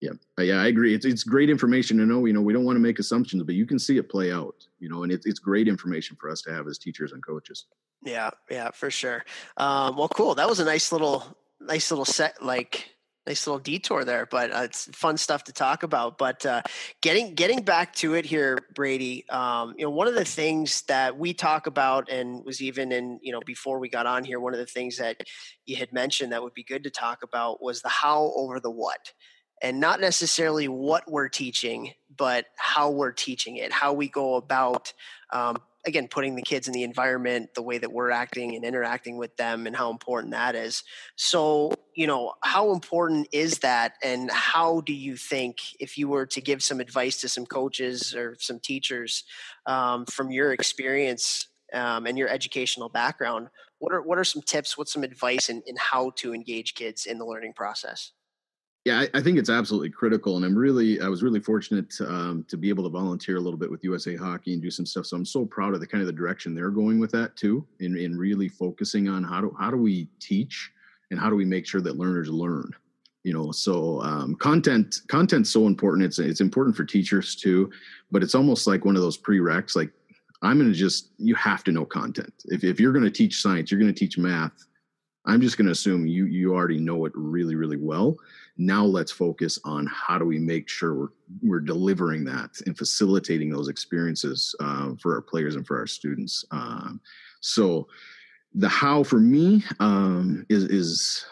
Yeah, uh, yeah, I agree. It's it's great information to know. You know, we don't want to make assumptions, but you can see it play out. You know, and it's it's great information for us to have as teachers and coaches. Yeah, yeah, for sure. Um, well, cool. That was a nice little nice little set like nice little detour there, but uh, it's fun stuff to talk about. But uh, getting getting back to it here, Brady. Um, you know, one of the things that we talk about, and was even in you know before we got on here, one of the things that you had mentioned that would be good to talk about was the how over the what, and not necessarily what we're teaching, but how we're teaching it, how we go about um, again putting the kids in the environment the way that we're acting and interacting with them and how important that is. So you know how important is that? And how do you think if you were to give some advice to some coaches or some teachers um, from your experience um, and your educational background what are what are some tips what's some advice in, in how to engage kids in the learning process Yeah, I, I, think it's absolutely critical, and I'm really, I was really fortunate to, um, to be able to volunteer a little bit with USA Hockey and do some stuff. So I'm so proud of the kind of the direction they're going with that too, in, in really focusing on how do how do we teach and how do we make sure that learners learn. You know, so um, content content's so important. It's it's important for teachers too, but it's almost like one of those prereqs. Like I'm going to just you have to know content. If if you're going to teach science, you're going to teach math. I'm just going to assume you you already know it really really well now let's focus on how do we make sure we're we're delivering that and facilitating those experiences uh, for our players and for our students um, so the how for me um, is is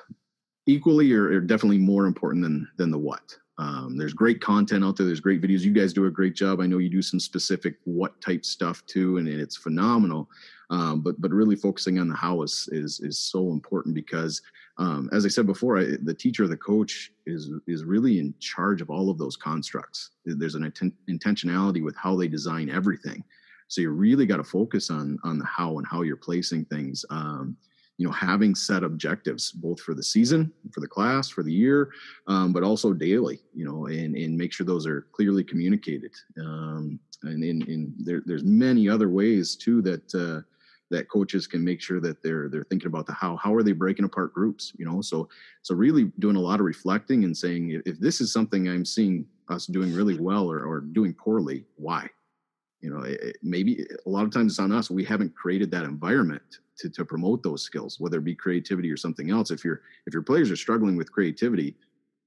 equally or, or, definitely more important than than the what um, there's great content out there there's great videos you guys do a great job i know you do some specific what type stuff too and it's phenomenal um, but but really focusing on the how is is is so important because um, as I said before, I, the teacher the coach is is really in charge of all of those constructs. There's an inten- intentionality with how they design everything. So you really got to focus on on the how and how you're placing things. Um, you know, having set objectives both for the season, for the class, for the year, um, but also daily. You know, and and make sure those are clearly communicated. Um, and in, in there, there's many other ways too that. Uh, that coaches can make sure that they're they're thinking about the how how are they breaking apart groups you know so so really doing a lot of reflecting and saying if this is something i'm seeing us doing really well or, or doing poorly why you know it, maybe a lot of times it's on us we haven't created that environment to, to promote those skills whether it be creativity or something else if your if your players are struggling with creativity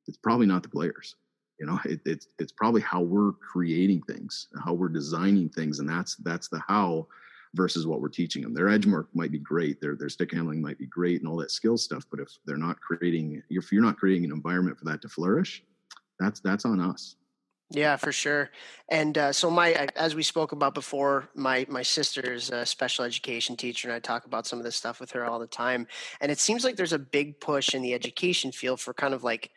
it's probably not the players you know it, it's it's probably how we're creating things how we're designing things and that's that's the how versus what we're teaching them. Their edgework might be great, their their stick handling might be great, and all that skill stuff. But if they're not creating, if you're not creating an environment for that to flourish, that's that's on us. Yeah, for sure. And uh, so my, as we spoke about before, my my sister is a special education teacher, and I talk about some of this stuff with her all the time. And it seems like there's a big push in the education field for kind of like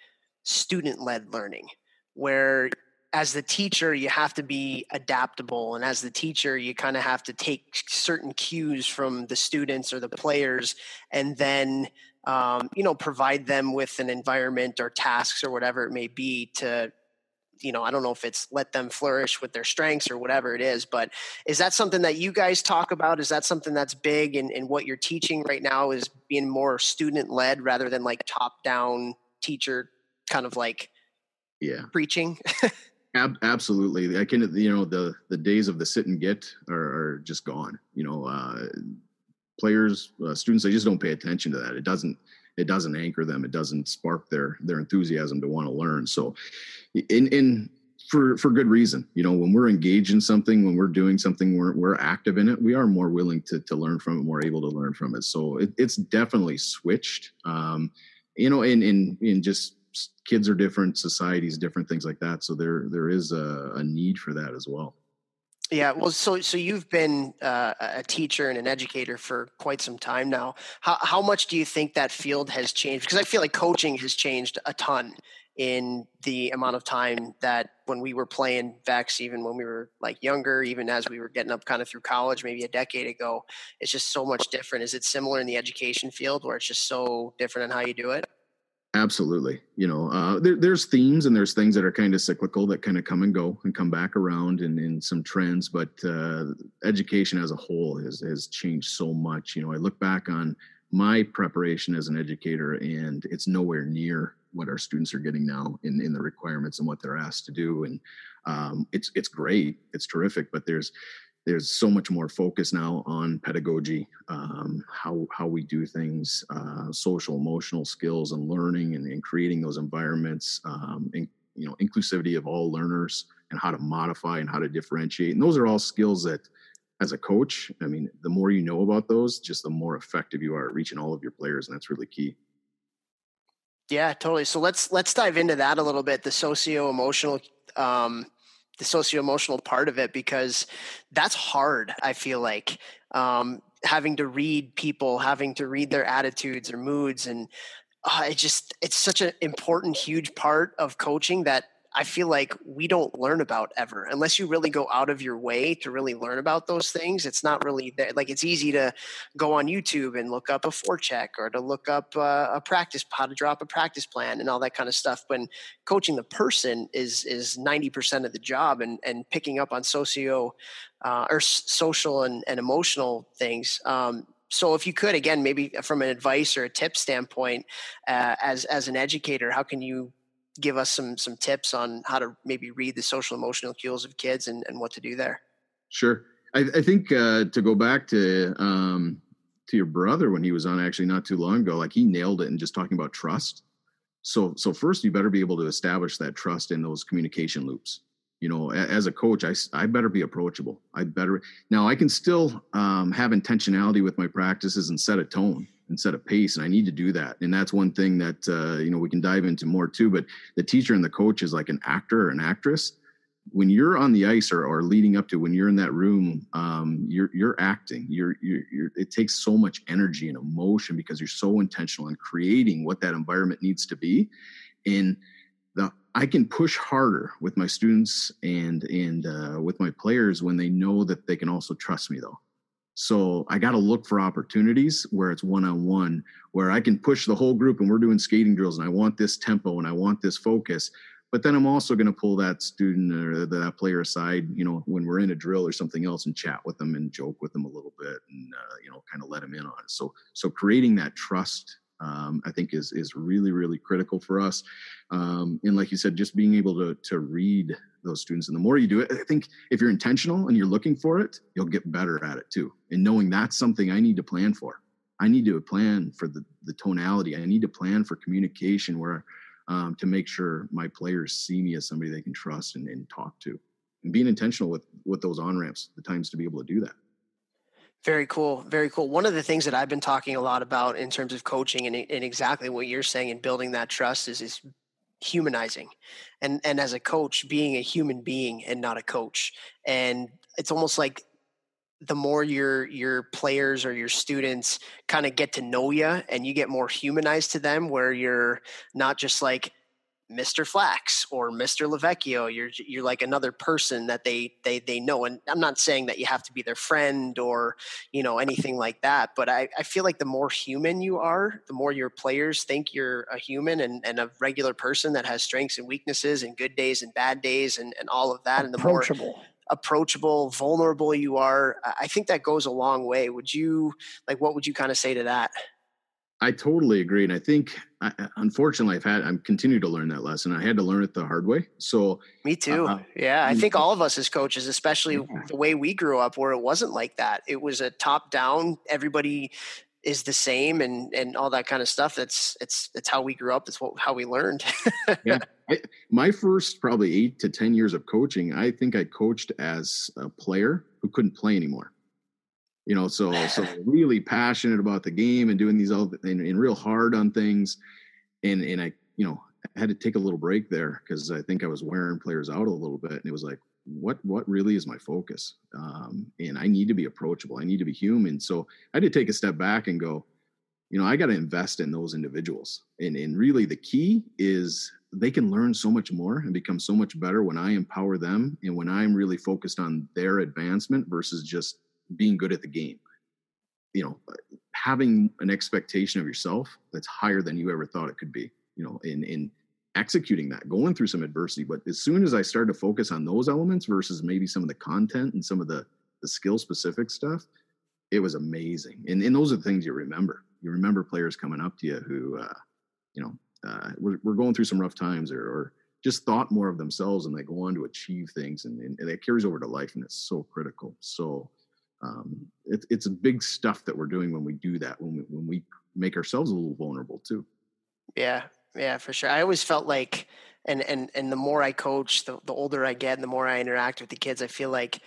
student led learning, where as the teacher you have to be adaptable and as the teacher you kind of have to take certain cues from the students or the players and then um, you know provide them with an environment or tasks or whatever it may be to you know i don't know if it's let them flourish with their strengths or whatever it is but is that something that you guys talk about is that something that's big in, in what you're teaching right now is being more student led rather than like top down teacher kind of like yeah preaching Ab- absolutely. I can, you know, the the days of the sit and get are, are just gone. You know, uh, players, uh, students, they just don't pay attention to that. It doesn't it doesn't anchor them. It doesn't spark their their enthusiasm to want to learn. So, in in for for good reason. You know, when we're engaged in something, when we're doing something, we're we're active in it. We are more willing to to learn from it, more able to learn from it. So it, it's definitely switched. Um, you know, in in in just kids are different, societies different, things like that. So there there is a, a need for that as well. Yeah, well, so so you've been uh, a teacher and an educator for quite some time now. How how much do you think that field has changed? Because I feel like coaching has changed a ton in the amount of time that when we were playing Vex, even when we were like younger, even as we were getting up kind of through college, maybe a decade ago, it's just so much different. Is it similar in the education field where it's just so different in how you do it? Absolutely. You know, uh, there, there's themes and there's things that are kind of cyclical that kind of come and go and come back around and in some trends, but uh, education as a whole has, has changed so much. You know, I look back on my preparation as an educator and it's nowhere near what our students are getting now in, in the requirements and what they're asked to do. And um, it's, it's great. It's terrific, but there's, there's so much more focus now on pedagogy, um, how how we do things, uh, social emotional skills, and learning, and, and creating those environments, um, and you know, inclusivity of all learners, and how to modify and how to differentiate. And those are all skills that, as a coach, I mean, the more you know about those, just the more effective you are at reaching all of your players, and that's really key. Yeah, totally. So let's let's dive into that a little bit. The socio emotional um, the socio emotional part of it because that's hard. I feel like um, having to read people, having to read their attitudes or moods, and uh, it just it's such an important, huge part of coaching that I feel like we don't learn about ever unless you really go out of your way to really learn about those things. It's not really there. Like it's easy to go on YouTube and look up a forecheck or to look up uh, a practice, how to drop a practice plan and all that kind of stuff. When coaching the person is, is 90% of the job and, and picking up on socio uh, or social and, and emotional things. Um, so if you could again maybe from an advice or a tip standpoint uh, as as an educator how can you give us some some tips on how to maybe read the social emotional cues of kids and, and what to do there? Sure. I, I think uh, to go back to um, to your brother when he was on actually not too long ago like he nailed it in just talking about trust. So so first you better be able to establish that trust in those communication loops you know as a coach i, I better be approachable. I better now i can still um, have intentionality with my practices and set a tone and set a pace and i need to do that. And that's one thing that uh, you know we can dive into more too but the teacher and the coach is like an actor or an actress. When you're on the ice or, or leading up to when you're in that room um, you're you're acting. You're, you're, you're it takes so much energy and emotion because you're so intentional in creating what that environment needs to be. And the I can push harder with my students and and uh, with my players when they know that they can also trust me though. So I got to look for opportunities where it's one on one, where I can push the whole group and we're doing skating drills and I want this tempo and I want this focus. But then I'm also going to pull that student or that player aside, you know, when we're in a drill or something else and chat with them and joke with them a little bit and, uh, you know, kind of let them in on it. So, so creating that trust um, I think is is really really critical for us. Um, and like you said, just being able to to read those students, and the more you do it, I think if you're intentional and you're looking for it, you'll get better at it too. And knowing that's something I need to plan for. I need to plan for the the tonality. I need to plan for communication where um, to make sure my players see me as somebody they can trust and, and talk to, and being intentional with with those on ramps, the times to be able to do that. Very cool. Very cool. One of the things that I've been talking a lot about in terms of coaching and, and exactly what you're saying and building that trust is, is humanizing and, and as a coach, being a human being and not a coach. And it's almost like the more your your players or your students kind of get to know you and you get more humanized to them where you're not just like Mr. Flachs or Mr. Lavecchio. You're you're like another person that they they they know. And I'm not saying that you have to be their friend or you know anything like that. But I, I feel like the more human you are, the more your players think you're a human and, and a regular person that has strengths and weaknesses and good days and bad days and, and all of that. And the more approachable, vulnerable you are, I think that goes a long way. Would you like what would you kind of say to that? I totally agree, and I think, I, unfortunately, I've had I'm continued to learn that lesson. I had to learn it the hard way. So me too. Uh, yeah, I think all of us as coaches, especially yeah. the way we grew up, where it wasn't like that. It was a top down. Everybody is the same, and and all that kind of stuff. That's it's it's how we grew up. That's what how we learned. yeah, I, my first probably eight to ten years of coaching, I think I coached as a player who couldn't play anymore you know so so really passionate about the game and doing these all and, and real hard on things. And and i you know I had to take a little break there because i think i was wearing players out a little bit and it was like what what really is my focus? Um, and i need to be approachable. I need to be human. So i had to take a step back and go you know i got to invest in those individuals. And and really the key is they can learn so much more and become so much better when i empower them and when i'm really focused on their advancement versus just being good at the game. You know having an expectation of yourself that's higher than you ever thought it could be you know in in executing that going through some adversity. But as soon as i started to focus on those elements versus maybe some of the content and some of the the skill specific stuff it was amazing. And, and those are the things you remember. You remember players coming up to you who uh, you know uh, we're, we're going through some rough times or, or just thought more of themselves and they go on to achieve things and, and, and it carries over to life and it's so critical. So um, it, it's big stuff that we're doing when we do that when we when we make ourselves a little vulnerable too. Yeah yeah for sure. I always felt like and and and the more i coach the, the older i get and the more i interact with the kids i feel like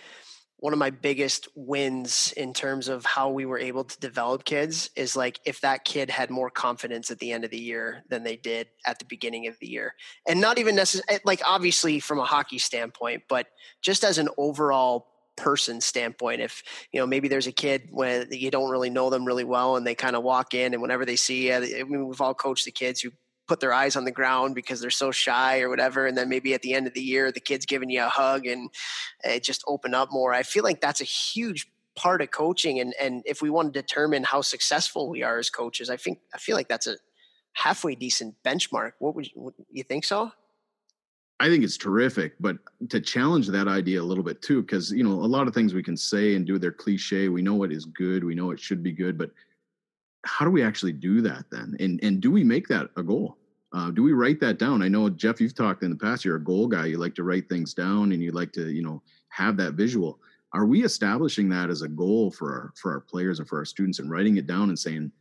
one of my biggest wins in terms of how we were able to develop kids is like if that kid had more confidence at the end of the year than they did at the beginning of the year. And not even necessarily eh, like obviously from a hockey standpoint but just as an overall person standpoint if you know maybe there's a kid when you don't really know them really well and they kind of walk in and whenever they see you, I mean, we've all coached the kids who put their eyes on the ground because they're so shy or whatever. And then maybe at the end of the year, the kid's giving you a hug and it just open up more. I feel like that's a huge part of coaching. And, and if we want to determine how successful we are as coaches, I think, I feel like that's a halfway decent benchmark. What would you, you think so? I think it's terrific, but to challenge that idea a little bit too, because you know a lot of things we can say and do they're cliche. We know what is good, we know it should be good, but how do we actually do that then? And and do we make that a goal? Uh, do we write that down? I know Jeff, you've talked in the past. You're a goal guy. You like to write things down, and you like to you know have that visual. Are we establishing that as a goal for our for our players and for our students, and writing it down and saying,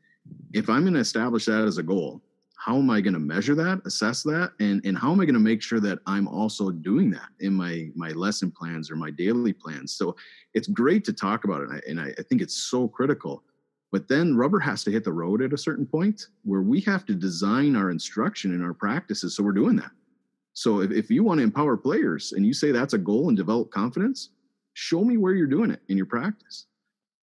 if I'm going to establish that as a goal, how am I going to measure that, assess that, and and how am I going to make sure that I'm also doing that in my my lesson plans or my daily plans? So it's great to talk about it, and I, and I, think it's so critical. But then rubber has to hit the road at a certain point where we have to design our instruction and our practices so we're doing that. So if, if you want to empower players and you say that's a goal and develop confidence, show me where you're doing it in your practice.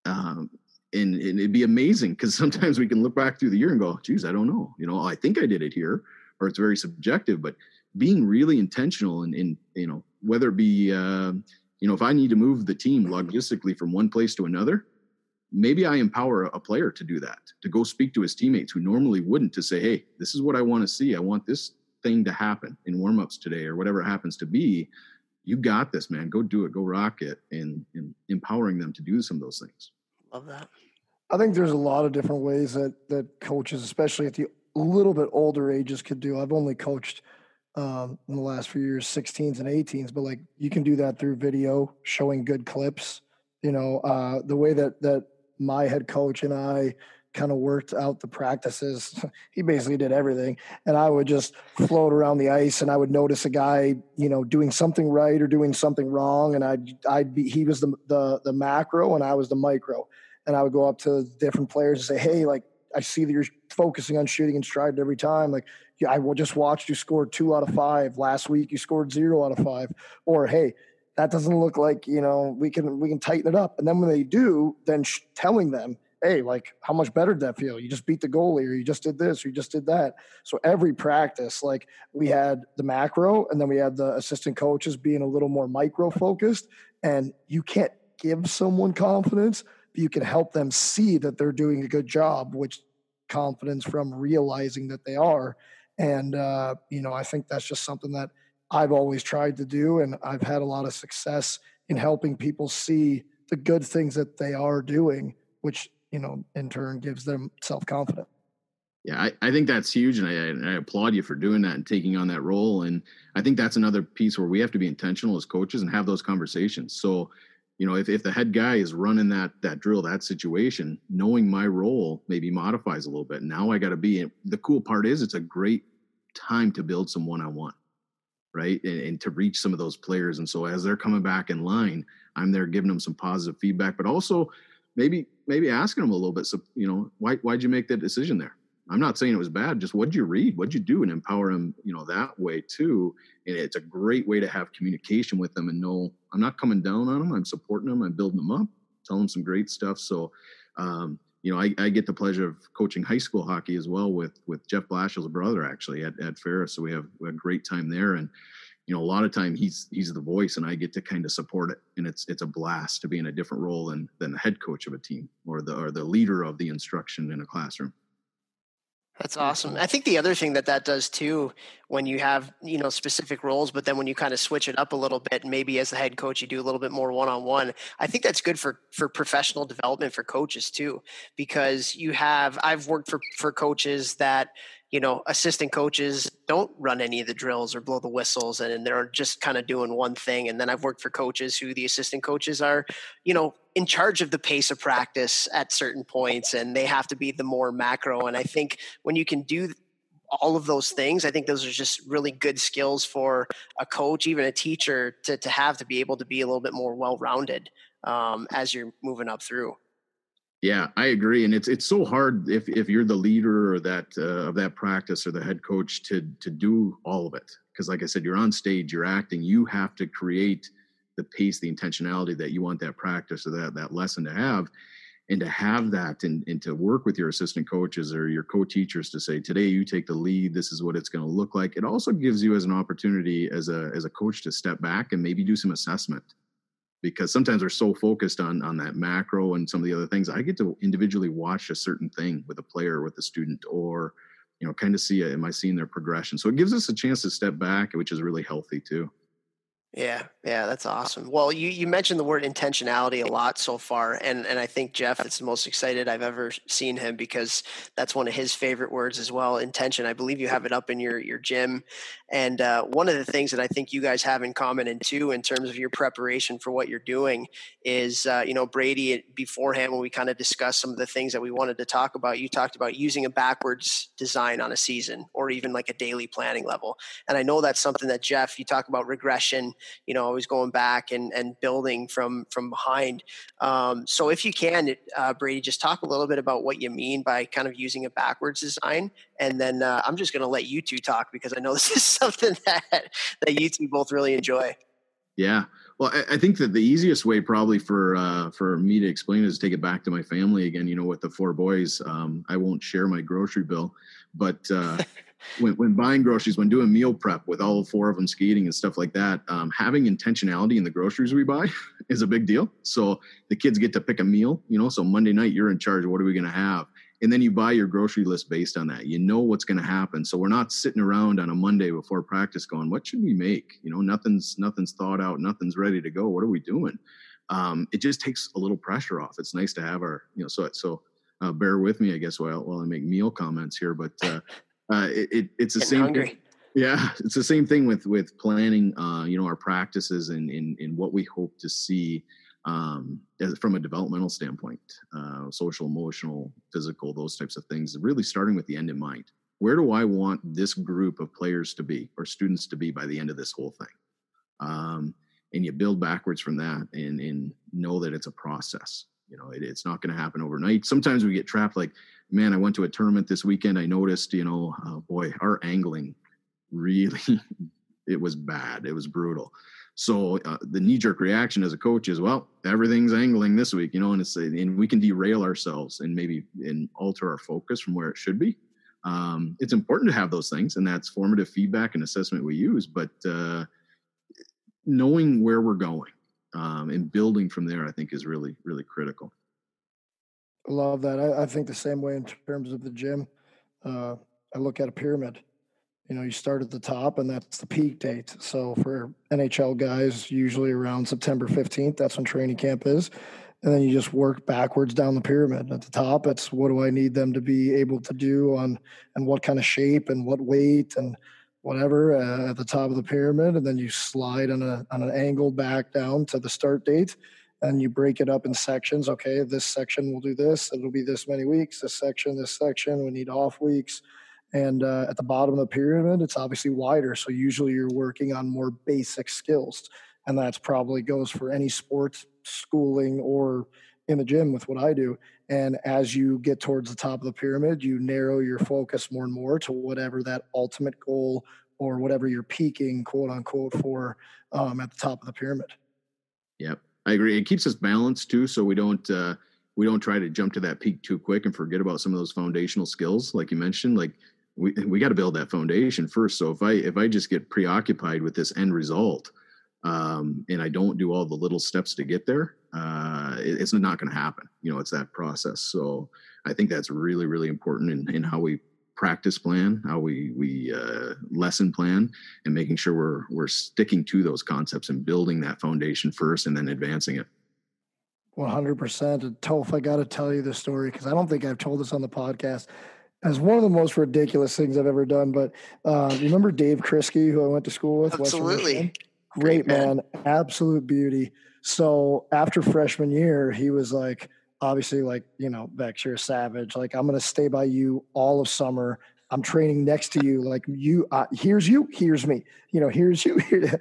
Um, and, and it'd be amazing because sometimes we can look back through the year and go, geez, I don't know. You know, I think I did it here, or it's very subjective, but being really intentional and, you know, whether it be, uh, you know, if I need to move the team logistically from one place to another, maybe I empower a player to do that, to go speak to his teammates who normally wouldn't, to say, hey, this is what I want to see. I want this thing to happen in warmups today or whatever it happens to be. You got this, man. Go do it. Go rock it. And, and empowering them to do some of those things. Love that. I think there's a lot of different ways that that coaches, especially at the little bit older ages, could do. I've only coached um, in the last few years 16s and 18s, but like you can do that through video, showing good clips. You know, uh, the way that that my head coach and I kind of worked out the practices. he basically did everything. And I would just float around the ice and I would notice a guy, you know, doing something right or doing something wrong. And I'd, I'd be, he was the, the, the macro and I was the micro and I would go up to different players and say, "Hey, like I see that you're focusing on shooting and stride every time. Like, I just watched you score two out of five last week. You scored zero out of five. Or hey, that doesn't look like you know we can we can tighten it up. And then when they do, then sh- telling them, hey, like how much better did that feel? You just beat the goalie, or you just did this, or you just did that. So every practice, like we had the macro, and then we had the assistant coaches being a little more micro focused. And you can't give someone confidence you can help them see that they're doing a good job, which confidence from realizing that they are. And, uh, you know, I think that's just something that I've always tried to do. And I've had a lot of success in helping people see the good things that they are doing, which, you know, in turn gives them self confidence. Yeah, I, I think that's huge, and I, and I applaud you for doing that and taking on that role. And I think that's another piece where we have to be intentional as coaches and have those conversations. So you know if, if the head guy is running that that drill that situation knowing my role maybe modifies a little bit. Now i got to be the cool part is it's a great time to build some one-on-one right? And, and, to reach some of those players. And so as they're coming back in line i'm there giving them some positive feedback but also maybe maybe asking them a little bit so you know why why'd you make that decision there I'm not saying it was bad. Just what'd you read? What'd you do? And empower them, you know, that way too. And it's a great way to have communication with them and know I'm not coming down on them. I'm supporting them. I'm building them up, telling them some great stuff. So, um, you know, I, I, get the pleasure of coaching high school hockey as well with with Jeff Blashill's brother actually at, at Ferris. So we have a great time there. And you know, a lot of time he's he's the voice, and I get to kind of support it. And it's it's a blast to be in a different role than than the head coach of a team or the or the leader of the instruction in a classroom. That's awesome. I think the other thing that that does too, when you have you know specific roles, but then when you kind of switch it up a little bit, maybe as the head coach you do a little bit more one on one. I think that's good for for professional development for coaches too, because you have I've worked for for coaches that you know, assistant coaches don't run any of the drills or blow the whistles and they're just kind of doing one thing. And then I've worked for coaches who the assistant coaches are, you know, in charge of the pace of practice at certain points and they have to be the more macro. And I think when you can do all of those things, I think those are just really good skills for a coach, even a teacher to, to have to be able to be a little bit more well rounded um, as you're moving up through. Yeah, I agree, and it's it's so hard if if you're the leader or that uh, of that practice or the head coach to to do all of it because, like I said, you're on stage, you're acting, you have to create the pace, the intentionality that you want that practice or that that lesson to have, and to have that and, and to work with your assistant coaches or your co-teachers to say today you take the lead. This is what it's going to look like. It also gives you as an opportunity as a as a coach to step back and maybe do some assessment because sometimes we're so focused on on that macro and some of the other things i get to individually watch a certain thing with a player with a student or you know kind of see am i seeing their progression? So it gives us a chance to step back which is really healthy too yeah, yeah, that's awesome. Well, you, you mentioned the word intentionality a lot so far, and, and I think Jeff is the most excited I've ever seen him because that's one of his favorite words as well. Intention. I believe you have it up in your your gym, and uh, one of the things that I think you guys have in common, and two, in terms of your preparation for what you're doing, is uh, you know Brady beforehand when we kind of discussed some of the things that we wanted to talk about. You talked about using a backwards design on a season or even like a daily planning level, and I know that's something that Jeff. You talk about regression you know always going back and and building from from behind um, so if you can uh, brady just talk a little bit about what you mean by kind of using a backwards design and then uh, i'm just going to let you two talk because i know this is something that that you two both really enjoy yeah well i, I think that the easiest way probably for uh, for me to explain is to take it back to my family again you know with the four boys um, i won't share my grocery bill but uh, when, when buying groceries, when doing meal prep with all four of them skating and stuff like that, um, having intentionality in the groceries we buy is a big deal. So the kids get to pick a meal, you know. So Monday night you're in charge. What are we going to have? And then you buy your grocery list based on that. You know what's going to happen. So we're not sitting around on a Monday before practice going, "What should we make?" You know, nothing's nothing's thought out. Nothing's ready to go. What are we doing? Um, it just takes a little pressure off. It's nice to have our, you know. So so uh, bear with me, I guess, while while I make meal comments here. But uh, uh, it, it, it's the Getting same. Hungry. Yeah, it's the same thing with with planning. Uh, you know, our practices and in in what we hope to see um, as, from a developmental standpoint, uh, social, emotional, physical, those types of things. Really starting with the end in mind. Where do I want this group of players to be or students to be by the end of this whole thing? Um, and you build backwards from that and, and know that it's a process. You know, it, it's not going to happen overnight. Sometimes we get trapped like, man, I went to a tournament this weekend. I noticed, you know, uh, boy, our angling really, it was bad. It was brutal. So uh, the knee jerk reaction as a coach is, well, everything's angling this week, you know, and it's and we can derail ourselves and maybe and alter our focus from where it should be. Um, it's important to have those things, and that's formative feedback and assessment we use. But uh, knowing where we're going um, and building from there, I think, is really really critical. Love that. I, I, think the same way in terms of the gym. Uh, I look at a pyramid. You know, you start at the top, and that's the peak date. So for NHL guys, usually around September 15th, that's when training camp is. And then you just work backwards down the pyramid. At the top, it's what do I need them to be able to do on, and what kind of shape and what weight and whatever uh, at the top of the pyramid. And then you slide on a on an angle back down to the start date and you break it up in sections. Okay, this section will do this. It'll be this many weeks. This section, this section. We need off weeks. And uh, at the bottom of the pyramid, it's obviously wider. So usually you're working on more basic skills, and that's probably goes for any sports schooling or in the gym with what I do. And as you get towards the top of the pyramid, you narrow your focus more and more to whatever that ultimate goal or whatever you're peaking, quote unquote, for um, at the top of the pyramid. Yep. I agree. It keeps us balanced too, so we don't uh, we don't try to jump to that peak too quick and forget about some of those foundational skills, like you mentioned. Like we we got to build that foundation first. So if I if I just get preoccupied with this end result, um, and I don't do all the little steps to get there, uh, it, it's not going to happen. You know, it's that process. So I think that's really really important in in how we practice plan, how we we uh, lesson plan, and making sure we're we're sticking to those concepts and building that foundation first, and then advancing it. One hundred percent. Toph, I got to tell you the story because I don't think I've told this on the podcast. As one of the most ridiculous things I've ever done. But uh, remember Dave Krisky, who I went to school with? Absolutely. Great, Great man. man, absolute beauty. So after freshman year, he was like, obviously like you know Vex, you're a savage. Like I'm gonna stay by you all of summer. I'm training next to you. Like you, uh, here's you, here's me. You know, here's you,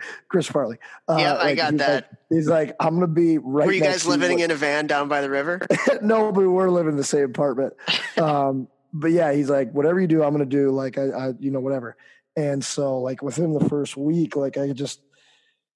Chris Farley. Uh, yeah, I like, got he's that. Like, he's like, I'm gonna be right. Were you guys living you. in a van down by the river? no, but we were living in the same apartment. Um, but yeah, he's like, whatever you do, I'm gonna do. Like I, I, you know, whatever. And so, like within the first week, like I just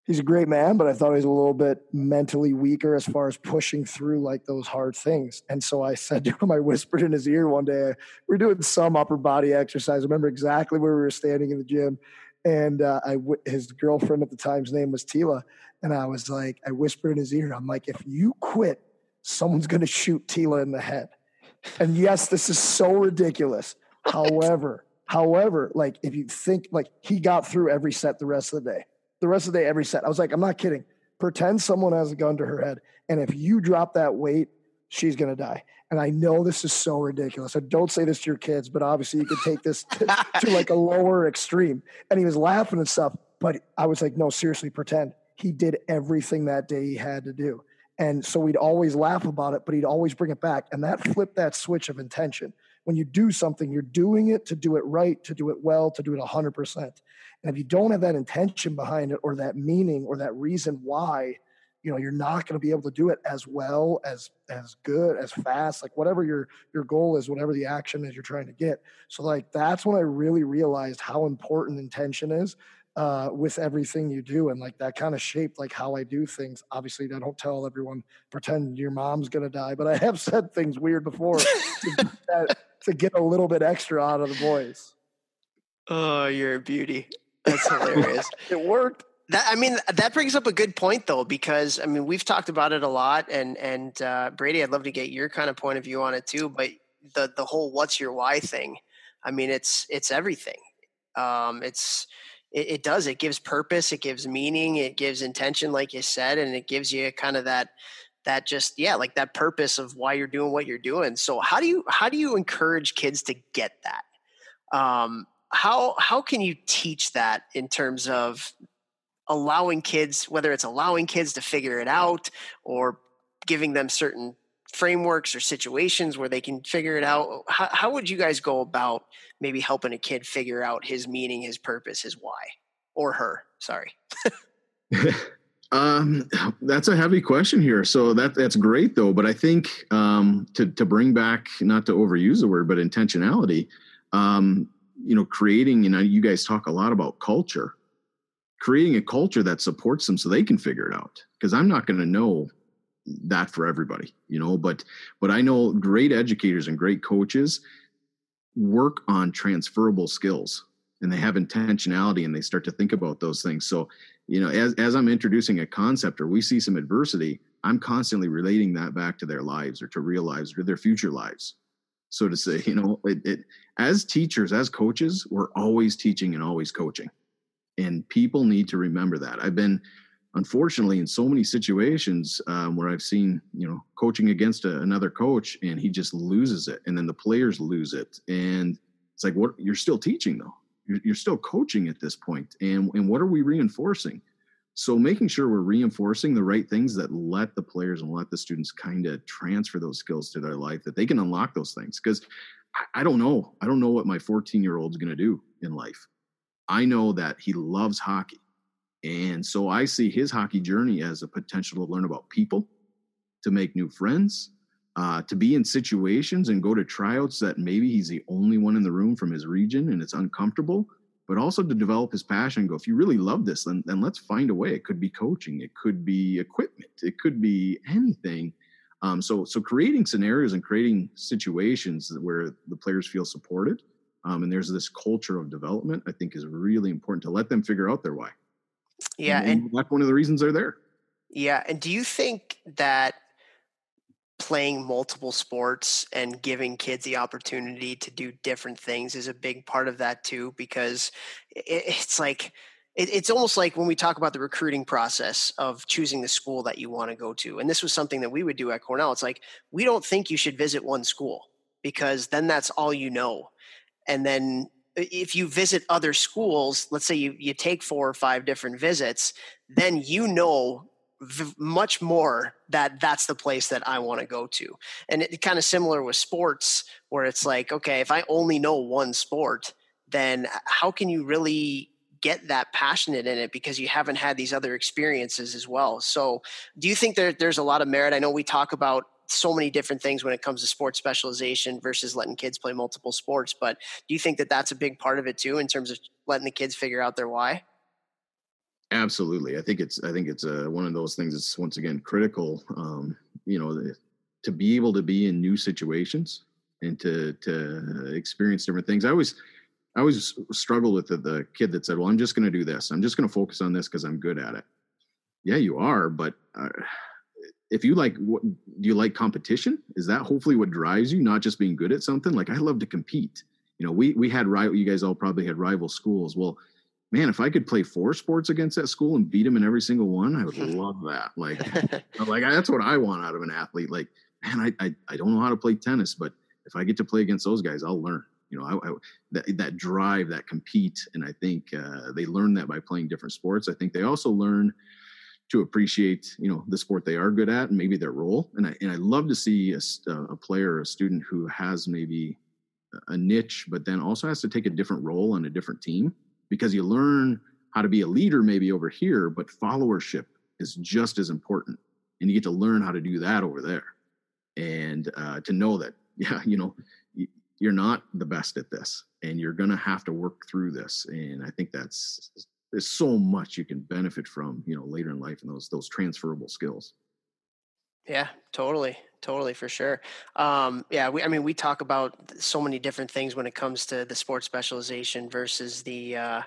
he's a great man, but I thought he was a little bit mentally weaker as far as pushing through like those hard things. And so I said to him, I whispered in his ear one day, we are doing some upper body exercise. I remember exactly where we were standing in the gym. And uh, I, his girlfriend at the time's name was Tila. And I was like, I whispered in his ear, I'm like, if you quit, someone's going to shoot Tila in the head. And yes, this is so ridiculous. However, however, like if you think like he got through every set the rest of the day the rest of the day, every set. I was like, I'm not kidding. Pretend someone has a gun to her head. And if you drop that weight, she's going to die. And I know this is so ridiculous. So don't say this to your kids, but obviously you could take this to, to like a lower extreme. And he was laughing and stuff. But I was like, no, seriously, pretend. He did everything that day he had to do. And so we'd always laugh about it, but he'd always bring it back. And that flipped that switch of intention. When you do something, you're doing it to do it right, to do it well, to do it 100%. And if you don't have that intention behind it or that meaning or that reason why, you know, you're not going to be able to do it as well as as good as fast like whatever your your goal is whatever the action is you're trying to get so like that's when i really realized how important intention is uh, with everything you do and like that kind of shaped like how i do things obviously i don't tell everyone pretend your mom's gonna die but i have said things weird before to, get, to get a little bit extra out of the boys oh you're a beauty that's hilarious. it worked. That I mean, that brings up a good point though, because I mean, we've talked about it a lot, and and uh, Brady, I'd love to get your kind of point of view on it too. But the the whole "what's your why" thing, I mean, it's it's everything. Um, it's it, it does it gives purpose, it gives meaning, it gives intention, like you said, and it gives you kind of that that just yeah like that purpose of why you're doing what you're doing. So how do you how do you encourage kids to get that? Um how how can you teach that in terms of allowing kids whether it's allowing kids to figure it out or giving them certain frameworks or situations where they can figure it out how, how would you guys go about maybe helping a kid figure out his meaning his purpose his why? Or her sorry. Um, that's a heavy question here. So that that's great though. But i think um, to to bring back not to overuse the word but intentionality um, you know creating you know you guys talk a lot about culture. Creating a culture that supports them so they can figure it out. Because i'm not going to know that for everybody you know but but i know great educators and great coaches work on transferable skills and they have intentionality and they start to think about those things. So you know as, as i'm introducing a concept or we see some adversity i'm constantly relating that back to their lives or to real lives or their future lives. So to say you know it, it, as teachers as coaches we're always teaching and always coaching. And people need to remember that. I've been unfortunately in so many situations um, where i've seen you know coaching against a, another coach and he just loses it and then the players lose it and it's like what you're still teaching though. You're, you're still coaching at this point and and what are we reinforcing? So making sure we're reinforcing the right things that let the players and let the students kind of transfer those skills to their life that they can unlock those things because I, don't know. I don't know what my 14 year old's going to do in life. I know that he loves hockey and so i see his hockey journey as a potential to learn about people to make new friends uh, to be in situations and go to tryouts that maybe he's the only one in the room from his region and it's uncomfortable but also to develop his passion go, if you really love this, then, then let's find a way. It could be coaching, it could be equipment, it could be anything. Um, so, so creating scenarios and creating situations where the players feel supported, um, and there's this culture of development, I think is really important to let them figure out their why. Yeah, and, and that's one of the reasons they're there. Yeah, and do you think that playing multiple sports and giving kids the opportunity to do different things is a big part of that too because it's like it's almost like when we talk about the recruiting process of choosing the school that you want to go to and this was something that we would do at cornell it's like we don't think you should visit one school because then that's all you know and then if you visit other schools let's say you, you take four or five different visits then you know v- much more that that's the place that I want to go to. And it, kind of similar with sports, where it's like, okay, if I only know one sport, then how can you really get that passionate in it because you haven't had these other experiences as well. So, do you think there, there's a lot of merit? I know we talk about so many different things when it comes to sports specialization versus letting kids play multiple sports, but do you think that that's a big part of it too in terms of letting the kids figure out their why? Absolutely, I think it's I think it's uh, one of those things that's once again critical. Um, you know, to be able to be in new situations and to to experience different things. I always I always struggle with the, the kid that said, "Well, I'm just going to do this. I'm just going to focus on this because I'm good at it." Yeah, you are, but uh, if you like, what, do you like competition? Is that hopefully what drives you, not just being good at something? Like I love to compete. You know, we we had rival. You guys all probably had rival schools. Well, man, if I could play four sports against that school and beat them in every single one, I would love that. Like, like that's what I want out of an athlete. Like, man, I, I I don't know how to play tennis, but if I get to play against those guys, I'll learn you know, I, I, that that drive, that compete, and I think uh, they learn that by playing different sports. I think they also learn to appreciate, you know, the sport they are good at and maybe their role. And I and I love to see a, a player, a student who has maybe a niche, but then also has to take a different role on a different team because you learn how to be a leader maybe over here, but followership is just as important, and you get to learn how to do that over there, and uh, to know that yeah, you know, you're not the best at this and you're going to have to work through this and i think that's there's so much you can benefit from you know later in life and those those transferable skills. Yeah totally totally for sure. Um, yeah we, i mean we talk about so many different things when it comes to the sports specialization versus the uh,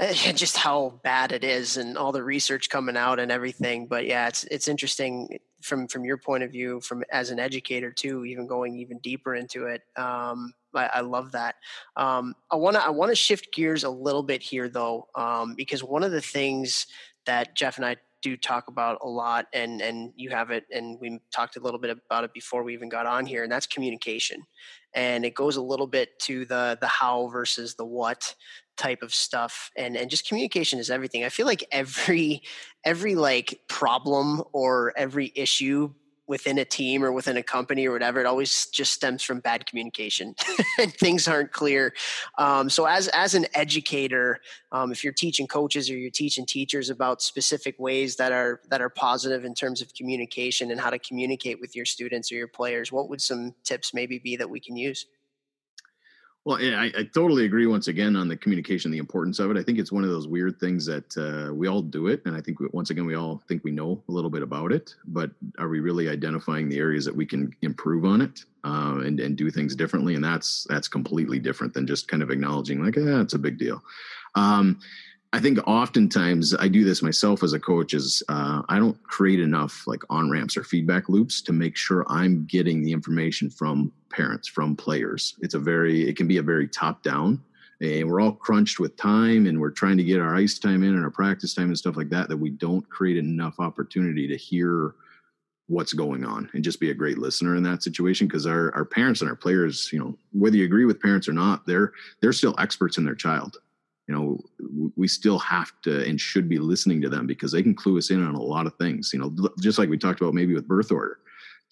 just how bad it is and all the research coming out and everything. But yeah it's it's interesting from from your point of view from as an educator too even going even deeper into it. Um, I, I, love that. Um, i want to i want to shift gears a little bit here though um, because one of the things that jeff and i do talk about a lot and and you have it and we talked a little bit about it before we even got on here and that's communication. And it goes a little bit to the the how versus the what type of stuff and and just communication is everything. I feel like every every like problem or every issue within a team or within a company or whatever it always just stems from bad communication. And things aren't clear. Um, so as as an educator um, if you're teaching coaches or you're teaching teachers about specific ways that are that are positive in terms of communication and how to communicate with your students or your players what would some tips maybe be that we can use well, I, I, totally agree once again on the communication, the importance of it. I think it's one of those weird things that uh, we all do it. And I think we, once again, we all think we know a little bit about it, but are we really identifying the areas that we can improve on it uh, and, and do things differently? And that's, that's completely different than just kind of acknowledging like, yeah, it's a big deal. Um, I think oftentimes I do this myself as a coach is uh, I don't create enough like on ramps or feedback loops to make sure I'm getting the information from parents, from players. It's a very, it can be a very top down and we're all crunched with time and we're trying to get our ice time in and our practice time and stuff like that, that we don't create enough opportunity to hear what's going on and just be a great listener in that situation because our, our parents and our players you know whether you agree with parents or not they're they're still experts in their child you know we still have to and should be listening to them because they can clue us in on a lot of things you know just like we talked about maybe with birth order.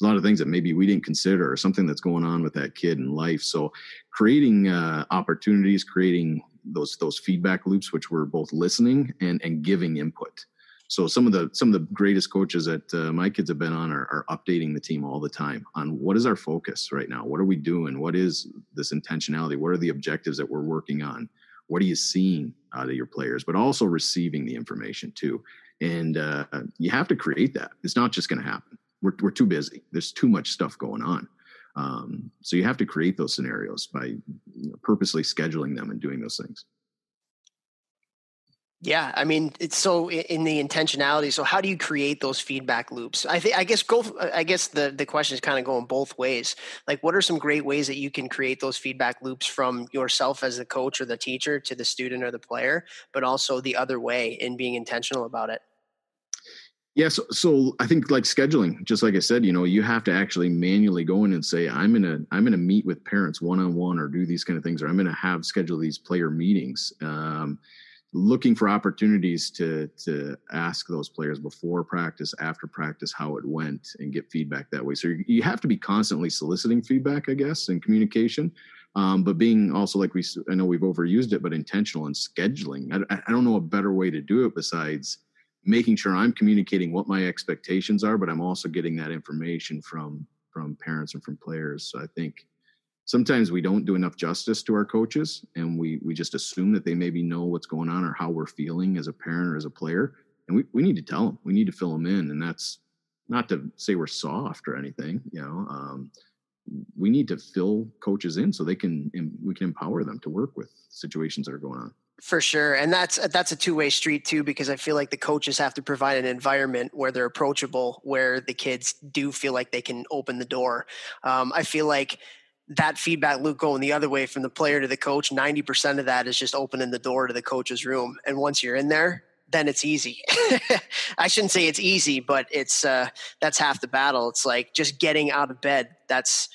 A lot of things that maybe we didn't consider or something that's going on with that kid in life. So creating uh, opportunities creating those those feedback loops which we're both listening and and giving input. So some of the some of the greatest coaches that uh, my kids have been on are, are, updating the team all the time on what is our focus right now? What are we doing? What is this intentionality? What are the objectives that we're working on what are you seeing out of your players but also receiving the information too. And uh, you have to create that. It's not just going to happen. We're, we're too busy. There's too much stuff going on. Um, so you have to create those scenarios by you know, purposely scheduling them and doing those things yeah, I mean, it's so in the intentionality. So, how do you create those feedback loops? I think, I guess, go. I guess the the question is kind of going both ways. Like, what are some great ways that you can create those feedback loops from yourself as the coach or the teacher to the student or the player, but also the other way in being intentional about it? Yeah, so, so I think like scheduling, just like I said, you know, you have to actually manually go in and say, I'm gonna I'm gonna meet with parents one on one or do these kind of things, or I'm gonna have schedule these player meetings. Um, looking for opportunities to to ask those players before practice, after practice, how it went, and get feedback that way. So you have to be constantly soliciting feedback, I guess, and communication. Um, but being also like we, I know we've overused it, but intentional and scheduling. I, I don't know a better way to do it besides making sure I'm communicating what my expectations are, but I'm also getting that information from from parents and from players. So I think sometimes we don't do enough justice to our coaches and we we just assume that they maybe know what's going on or how we're feeling as a parent or as a player and we, we need to tell them we need to fill them in and that's not to say we're soft or anything you know um, we need to fill coaches in so they can we can empower them to work with situations that are going on for sure, and that's that's a two way street too, because I feel like the coaches have to provide an environment where they're approachable, where the kids do feel like they can open the door. Um, I feel like that feedback loop going the other way from the player to the coach, ninety percent of that is just opening the door to the coach's room, and once you're in there, then it's easy. I shouldn't say it's easy, but it's uh, that's half the battle. It's like just getting out of bed. That's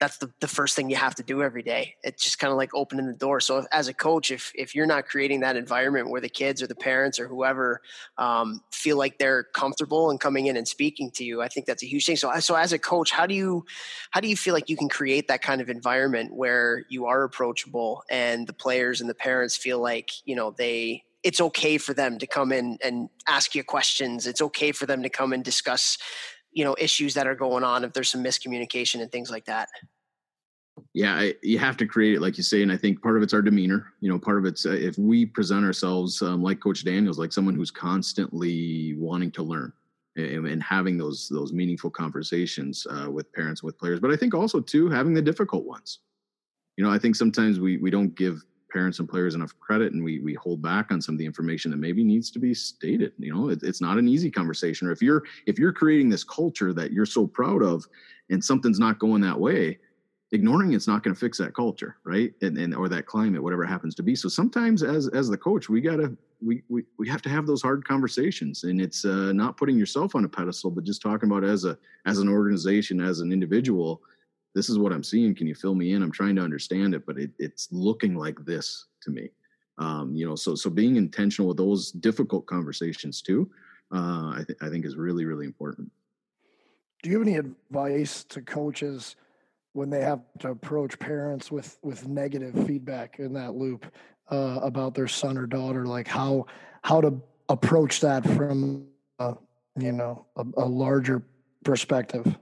that's the, the first thing you have to do every day. It's just kind of like opening the door. So if, as a coach, if if you're not creating that environment where the kids or the parents or whoever um, feel like they're comfortable and coming in and speaking to you, I think that's a huge thing. So so as a coach, how do you how do you feel like you can create that kind of environment where you are approachable and the players and the parents feel like you know they it's okay for them to come in and ask you questions. It's okay for them to come and discuss you know issues that are going on if there's some miscommunication and things like that. Yeah I, you have to create it like you say and i think part of it's our demeanor you know part of it's uh, if we present ourselves um, like coach daniels like someone who's constantly wanting to learn and, and having those those meaningful conversations uh, with parents with players but i think also too having the difficult ones. You know i think sometimes we we don't give parents and players enough credit and we we hold back on some of the information that maybe needs to be stated you know? It, it's not an easy conversation or if you're if you're creating this culture that you're so proud of and something's not going that way ignoring it's not going to fix that culture right? And, and or that climate whatever happens to be. So sometimes as as the coach we gotta we we, we have to have those hard conversations and it's uh, not putting yourself on a pedestal but just talking about as a as an organization as an individual this is what I'm seeing. Can you fill me in? I'm trying to understand it, but it, it's looking like this to me. Um, you know, so so being intentional with those difficult conversations too, uh, I, th- I think is really really important. Do you have any advice to coaches when they have to approach parents with with negative feedback in that loop uh, about their son or daughter, like how how to approach that from uh, you know a, a larger perspective?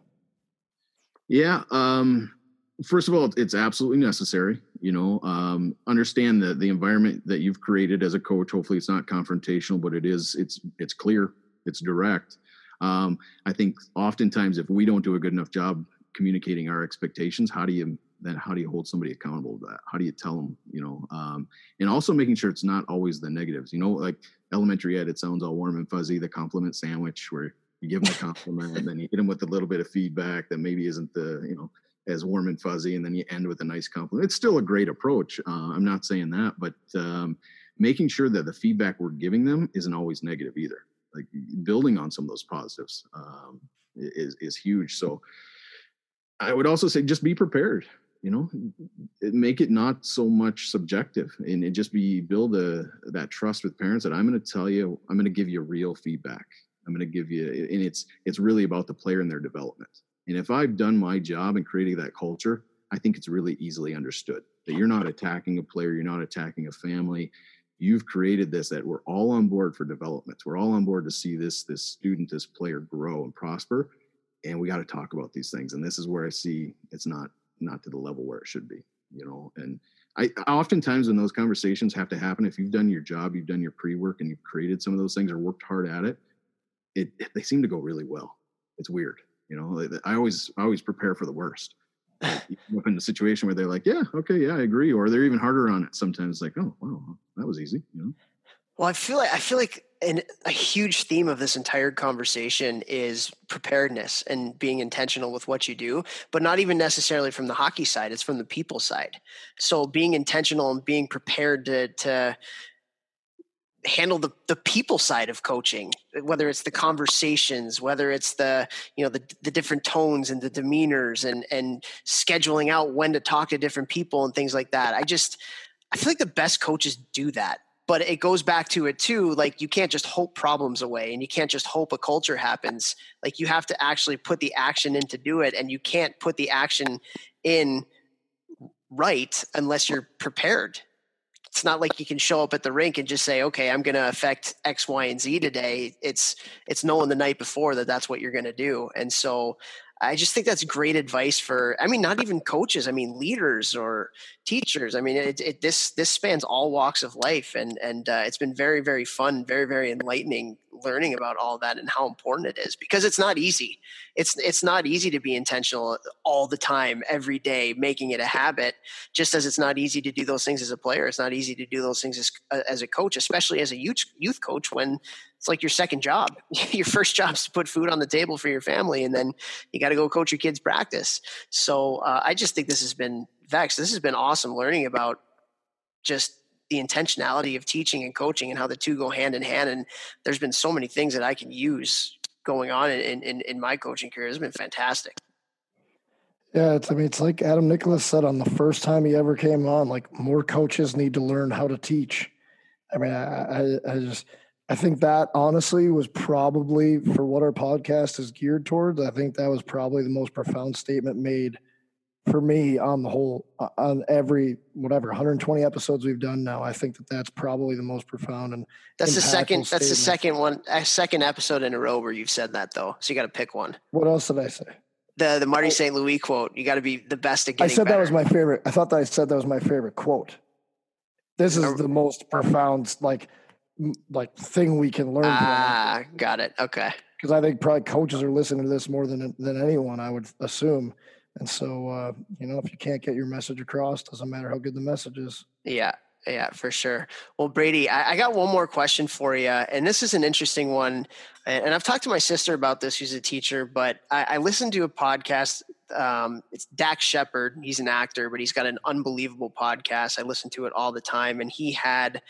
Yeah. Um, first of all, it's absolutely necessary. You know, um, understand the the environment that you've created as a coach. Hopefully, it's not confrontational, but it is. It's it's clear. It's direct. Um, I think oftentimes, if we don't do a good enough job communicating our expectations, how do you then how do you hold somebody accountable to that? How do you tell them? You know, um, and also making sure it's not always the negatives. You know, like elementary ed, it sounds all warm and fuzzy. The compliment sandwich, where you give them a compliment and then you hit them with a little bit of feedback that maybe isn't the you know as warm and fuzzy and then you end with a nice compliment. It's still a great approach uh, i'm not saying that but um, making sure that the feedback we're giving them isn't always negative either. Like building on some of those positives um, is is huge. So i would also say just be prepared you know? Make it not so much subjective and just be build a that trust with parents that i'm going to tell you i'm going to give you real feedback I'm going to give you, and it's it's really about the player and their development. And if I've done my job in creating that culture, I think it's really easily understood that you're not attacking a player, you're not attacking a family. You've created this that we're all on board for development. We're all on board to see this this student, this player grow and prosper. And we got to talk about these things. And this is where I see it's not not to the level where it should be, you know. And I oftentimes when those conversations have to happen, if you've done your job, you've done your pre-work and you've created some of those things or worked hard at it, it they seem to go really well. It's weird, you know. I always I always prepare for the worst. in a situation where they're like, yeah, okay, yeah, I agree, or they're even harder on it sometimes. Like, oh, wow, that was easy, you know. Well, I feel like I feel like an, a huge theme of this entire conversation is preparedness and being intentional with what you do, but not even necessarily from the hockey side. It's from the people side. So being intentional and being prepared to to handle the, the people side of coaching whether it's the conversations whether it's the you know the, the different tones and the demeanors and and scheduling out when to talk to different people and things like that. I just i feel like the best coaches do that but it goes back to it too like you can't just hope problems away and you can't just hope a culture happens. Like you have to actually put the action in to do it and you can't put the action in right unless you're prepared it's not like you can show up at the rink and just say, okay, I'm going to affect X, Y, and Z today. It's, it's knowing the night before that that's what you're going to do. And so I just think that's great advice for. I mean, not even coaches. I mean, leaders or teachers. I mean, it, it this this spans all walks of life, and and uh, it's been very very fun, very very enlightening learning about all that and how important it is because it's not easy. It's it's not easy to be intentional all the time, every day, making it a habit. Just as it's not easy to do those things as a player, it's not easy to do those things as uh, as a coach, especially as a youth youth coach when it's like your second job. your first job is to put food on the table for your family, and then you got to go coach your kids' practice. So uh, I just think this has been Vex. This has been awesome learning about just the intentionality of teaching and coaching and how the two go hand in hand. And there's been so many things that I can use going on in in, in my coaching career. It's been fantastic. Yeah, it's I mean it's like Adam Nicholas said on the first time he ever came on. Like more coaches need to learn how to teach. I mean, I, I, I just I think that honestly was probably for what our podcast is geared towards. I think that was probably the most profound statement made for me on the whole on every whatever 120 episodes we've done now. I think that that's probably the most profound and that's the second. Statement. That's the second one, a second episode in a row where you've said that though. So you got to pick one. What else did I say? The the Marty St. Louis quote. You got to be the best at getting. I said better. that was my favorite. I thought that I said that was my favorite quote. This is the most profound like like thing we can learn. Ah, got it. Okay. Because I think probably coaches are listening to this more than than anyone. I would assume. And so, uh, you know, if you can't get your message across, doesn't matter how good the message is. Yeah, yeah, for sure. Well, Brady, I, I, got one more question for you, and this is an interesting one. And I've talked to my sister about this, who's a teacher, but I, I listened to a podcast um, it's Dax Shepard. He's an actor, but he's got an unbelievable podcast. I listen to it all the time, and he had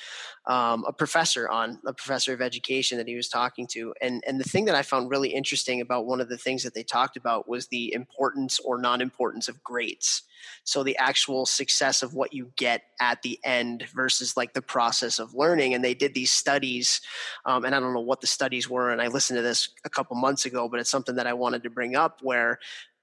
um, a professor on, a professor of education that he was talking to, and and the thing that I found really interesting about one of the things that they talked about was the importance or non-importance of grades. So the actual success of what you get at the end versus like the process of learning. And they did these studies, um, and I don't know what the studies were. And I listened to this a couple months ago, but it's something that I wanted to bring up where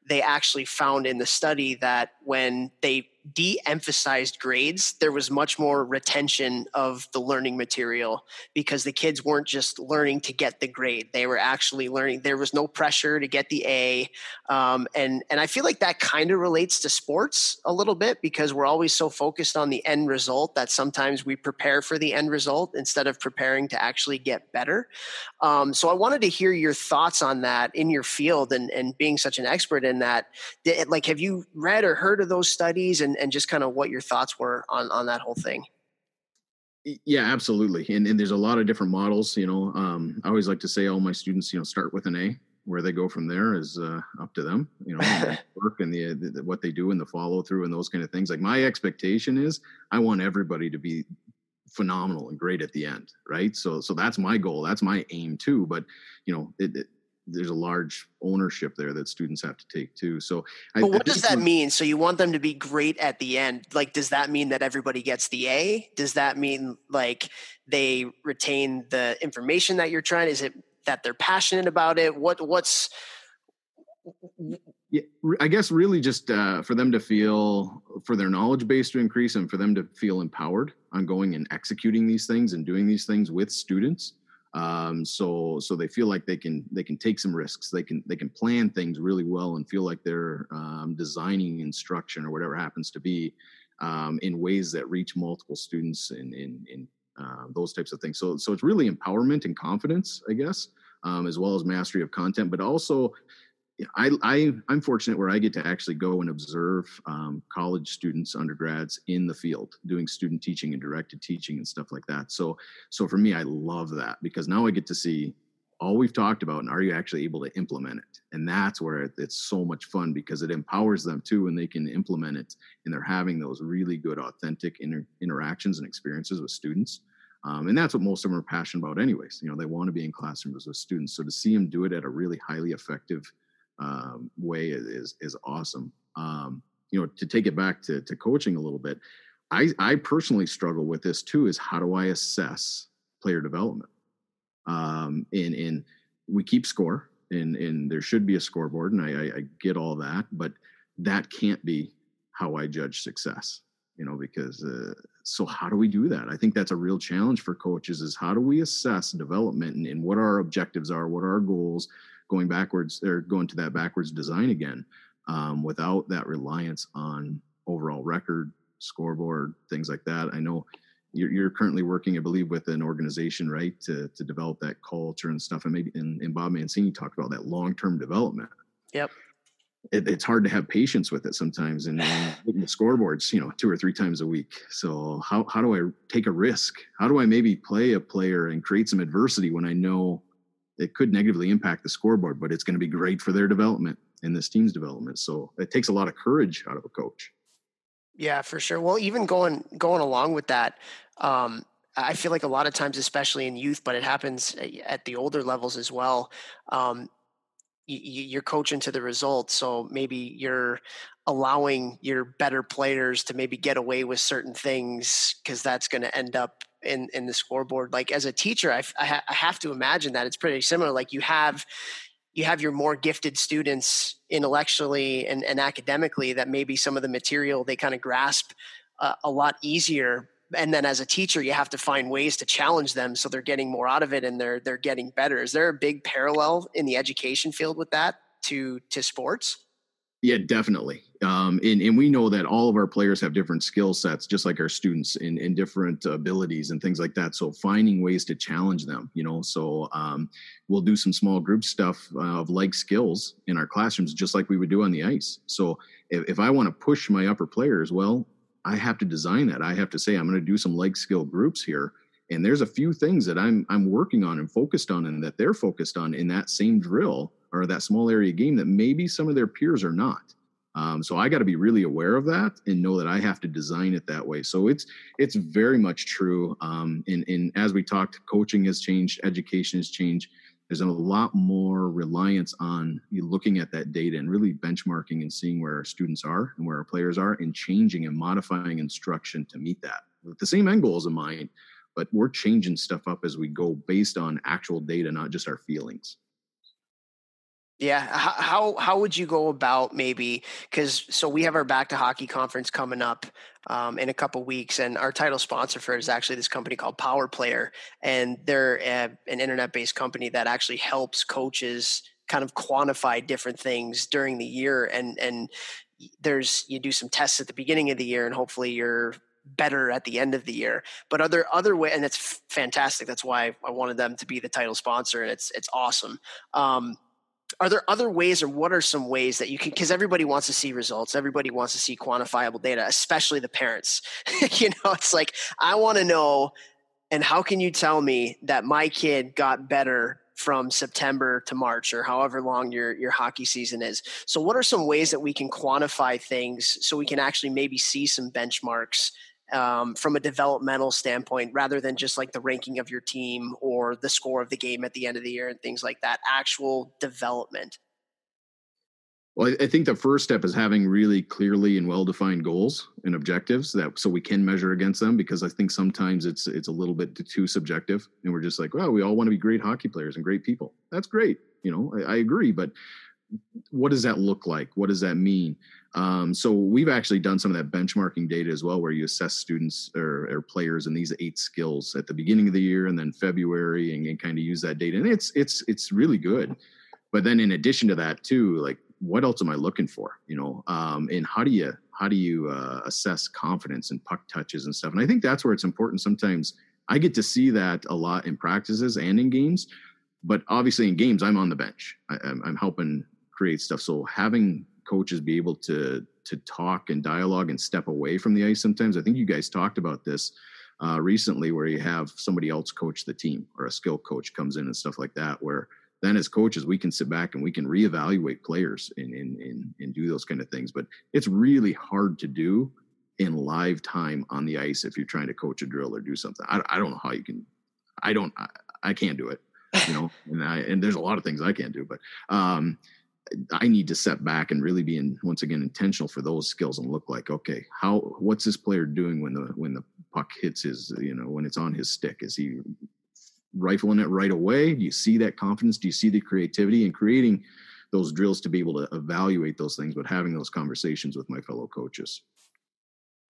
they actually found in the study that when they de-emphasized grades there was much more retention of the learning material because the kids weren't just learning to get the grade. They were actually learning there was no pressure to get the a um, and and i feel like that kind of relates to sports a little bit because we're always so focused on the end result that sometimes we prepare for the end result instead of preparing to actually get better. Um, so i wanted to hear your thoughts on that in your field and and being such an expert in that. Like have you read or heard of those studies and and, just kind of what your thoughts were on on that whole thing. Yeah, absolutely. And, and there's a lot of different models. You know, um, I always like to say all my students, you know, start with an A. Where they go from there is uh, up to them. You know, work and the, the what they do and the follow through and those kind of things. Like my expectation is, I want everybody to be phenomenal and great at the end right so so that's my goal that's my aim too but you know it, it, there's a large ownership there that students have to take too. So, but I, what I does that mean? So you want them to be great at the end? Like, does that mean that everybody gets the A? Does that mean like they retain the information that you're trying? Is it that they're passionate about it? What what's yeah, I guess really just uh, for them to feel for their knowledge base to increase and for them to feel empowered on going and executing these things and doing these things with students um, so so they feel like they can they can take some risks. They can they can plan things really well and feel like they're um, designing instruction or whatever happens to be um, in ways that reach multiple students in in, in uh, those types of things. So so it's really empowerment and confidence i guess um, as well as mastery of content but also I, I am fortunate where I get to actually go and observe um, college students, undergrads in the field, doing student teaching and directed teaching and stuff like that. So so for me, I love that because now I get to see all we've talked about and are you actually able to implement it? And that's where it's so much fun because it empowers them too, and they can implement it, and they're having those really good, authentic inter- interactions and experiences with students. Um, and that's what most of them are passionate about, anyways. You know, they want to be in classrooms with students. So to see them do it at a really highly effective um, way is is awesome. Um, you know, to take it back to to coaching a little bit, I I personally struggle with this too. Is how do I assess player development? Um, in and we keep score, and and there should be a scoreboard, and I, I, I get all that, but that can't be how I judge success. You know, because uh, so how do we do that? I think that's a real challenge for coaches. Is how do we assess development and, and what our objectives are, what our goals, going backwards or going to that backwards design again um, without that reliance on overall record, scoreboard, things like that. I know you're, you're, currently working, I believe, with an organization, right, to to develop that culture and stuff. And maybe and, and Bob Mancini talked about that long term development. Yep. It, it's hard to have patience with it sometimes, and, and the scoreboards, you know, two or three times a week. So how how do I take a risk? How do I maybe play a player and create some adversity when I know it could negatively impact the scoreboard, but it's going to be great for their development and this team's development. So it takes a lot of courage out of a coach. Yeah, for sure. Well, even going going along with that, um, I feel like a lot of times, especially in youth, but it happens at the older levels as well. Um, you, are coaching to the results, so maybe you're allowing your better players to maybe get away with certain things because that's going to end up in in the scoreboard. Like as a teacher, I, I, I have to imagine that it's pretty similar. Like you have you have your more gifted students intellectually and, and academically that maybe some of the material they kind of grasp uh, a lot easier and then as a teacher you have to find ways to challenge them so they're getting more out of it and they're they're getting better is there a big parallel in the education field with that to to sports yeah, definitely. Um, and, and we know that all of our players have different skill sets, just like our students in, different abilities and things like that. So finding ways to challenge them, you know, so um, we'll do some small group stuff uh, of like skills in our classrooms, just like we would do on the ice. So if, if I want to push my upper players, well, I have to design that. I have to say, I'm going to do some like skill groups here. And there's a few things that I'm, I'm working on and focused on and that they're focused on in that same drill or that small area game that maybe some of their peers are not. Um, so I got to be really aware of that and know that I have to design it that way. So it's it's very much true. Um, and, and as we talked, coaching has changed, education has changed. There's a lot more reliance on looking at that data and really benchmarking and seeing where our students are and where our players are and changing and modifying instruction to meet that with the same end goals in mind. But we're changing stuff up as we go based on actual data, not just our feelings. Yeah, how how would you go about maybe because so we have our back to hockey conference coming up um, in a couple weeks, and our title sponsor for it is actually this company called Power Player, and they're a, an internet based company that actually helps coaches kind of quantify different things during the year, and and there's you do some tests at the beginning of the year, and hopefully you're better at the end of the year. But other other way, and it's fantastic. That's why I wanted them to be the title sponsor, and it's it's awesome. Um, are there other ways or what are some ways that you can because everybody wants to see results everybody wants to see quantifiable data especially the parents you know it's like i want to know and how can you tell me that my kid got better from September to March or however long your your hockey season is. So what are some ways that we can quantify things so we can actually maybe see some benchmarks um, from a developmental standpoint rather than just like the ranking of your team or the score of the game at the end of the year and things like that actual development. Well i think the first step is having really clearly and well defined goals and objectives that so we can measure against them because i think sometimes it's it's a little bit too subjective and we're just like well we all want to be great hockey players and great people. That's great you know i, I agree but what does that look like? What does that mean um, so we've actually done some of that benchmarking data as well, where you assess students or, or, players in these eight skills at the beginning of the year and then February, and, and kind of use that data. And it's it's it's really good. But then in addition to that, too, like what else am I looking for? You know, um, and how do you how do you uh, assess confidence and puck touches and stuff? And I think that's where it's important. Sometimes I get to see that a lot in practices and in games, but obviously in games I'm on the bench. I, I'm helping create stuff. So having coaches be able to to talk and dialogue and step away from the ice sometimes. I think you guys talked about this uh, recently, where you have somebody else coach the team or a skill coach comes in and stuff like that, where then as coaches we can sit back and we can reevaluate players and and and, and do those kind of things. But it's really hard to do in live time on the ice if you're trying to coach a drill or do something. I, I don't know how you can. I don't. I, I can't do it. You know, and I and there's a lot of things I can't do, but um, I need to step back and really be in once again intentional for those skills and look like okay how what's this player doing when the when the puck hits his you know when it's on his stick is he rifling it right away do you see that confidence do you see the creativity and creating those drills to be able to evaluate those things but having those conversations with my fellow coaches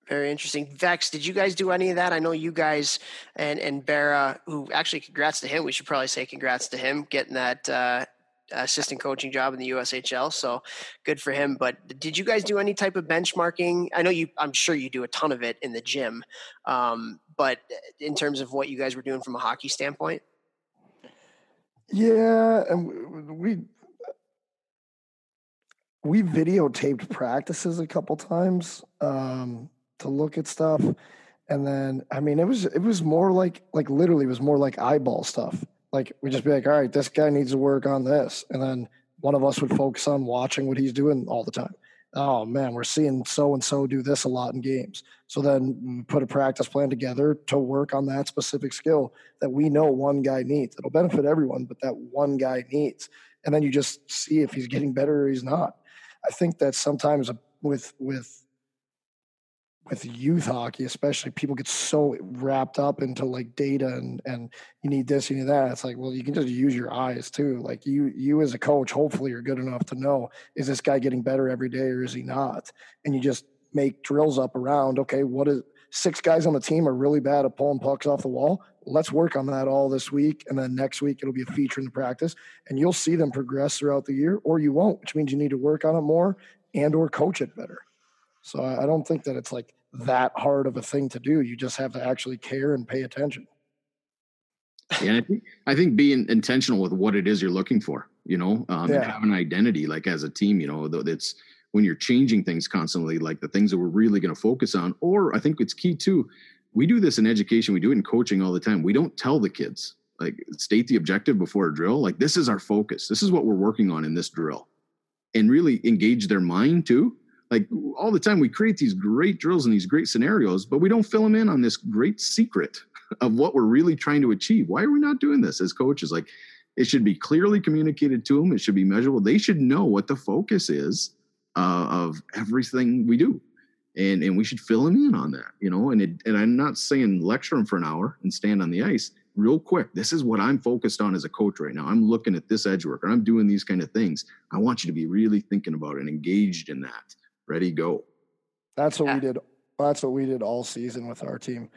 very interesting. Vex, did you guys do any of that? I know you guys and and Bera, who actually congrats to him. We should probably say congrats to him getting that uh, assistant coaching job in the USHL. So good for him. But did you guys do any type of benchmarking? I know you. I'm sure you do a ton of it in the gym. Um, but in terms of what you guys were doing from a hockey standpoint. Yeah, and we we videotaped practices a couple times um, to look at stuff, and then I mean it was it was more like like literally it was more like eyeball stuff. Like we just be like, all right, this guy needs to work on this, and then one of us would focus on watching what he's doing all the time. Oh man, we're seeing so and so do this a lot in games. So then put a practice plan together to work on that specific skill that we know one guy needs. It'll benefit everyone, but that one guy needs. And then you just see if he's getting better or he's not. I think that sometimes with with with youth hockey, especially, people get so wrapped up into like data and and you need this, you need that. It's like, well, you can just use your eyes too. Like you you as a coach, hopefully, you're good enough to know is this guy getting better every day or is he not? And you just make drills up around. Okay, what is six guys on the team are really bad at pulling pucks off the wall. Let's work on that all this week, and then next week it'll be a feature in the practice, and you'll see them progress throughout the year, or you won't, which means you need to work on it more and or coach it better. So I don't think that it's like that hard of a thing to do. You just have to actually care and pay attention. Yeah, I think I think being intentional with what it is you're looking for, you know, um, yeah. and have an identity, like as a team, you know, it's when you're changing things constantly, like the things that we're really going to focus on. Or I think it's key too. We do this in education, we do it in coaching all the time. We don't tell the kids like state the objective before a drill. Like this is our focus. This is what we're working on in this drill, and really engage their mind too like all the time we create these great drills and these great scenarios but we don't fill them in on this great secret of what we're really trying to achieve. Why are we not doing this? As coaches like it should be clearly communicated to them it should be measurable. They should know what the focus is uh, of everything we do. And and we should fill them in on that you know? And it, and i'm not saying lecture them for an hour and stand on the ice. Real quick this is what i'm focused on as a coach right now. I'm looking at this edge work or i'm doing these kind of things. I want you to be really thinking about it and engaged in that ready, go. That's what yeah. we did. That's what we did all season with our team.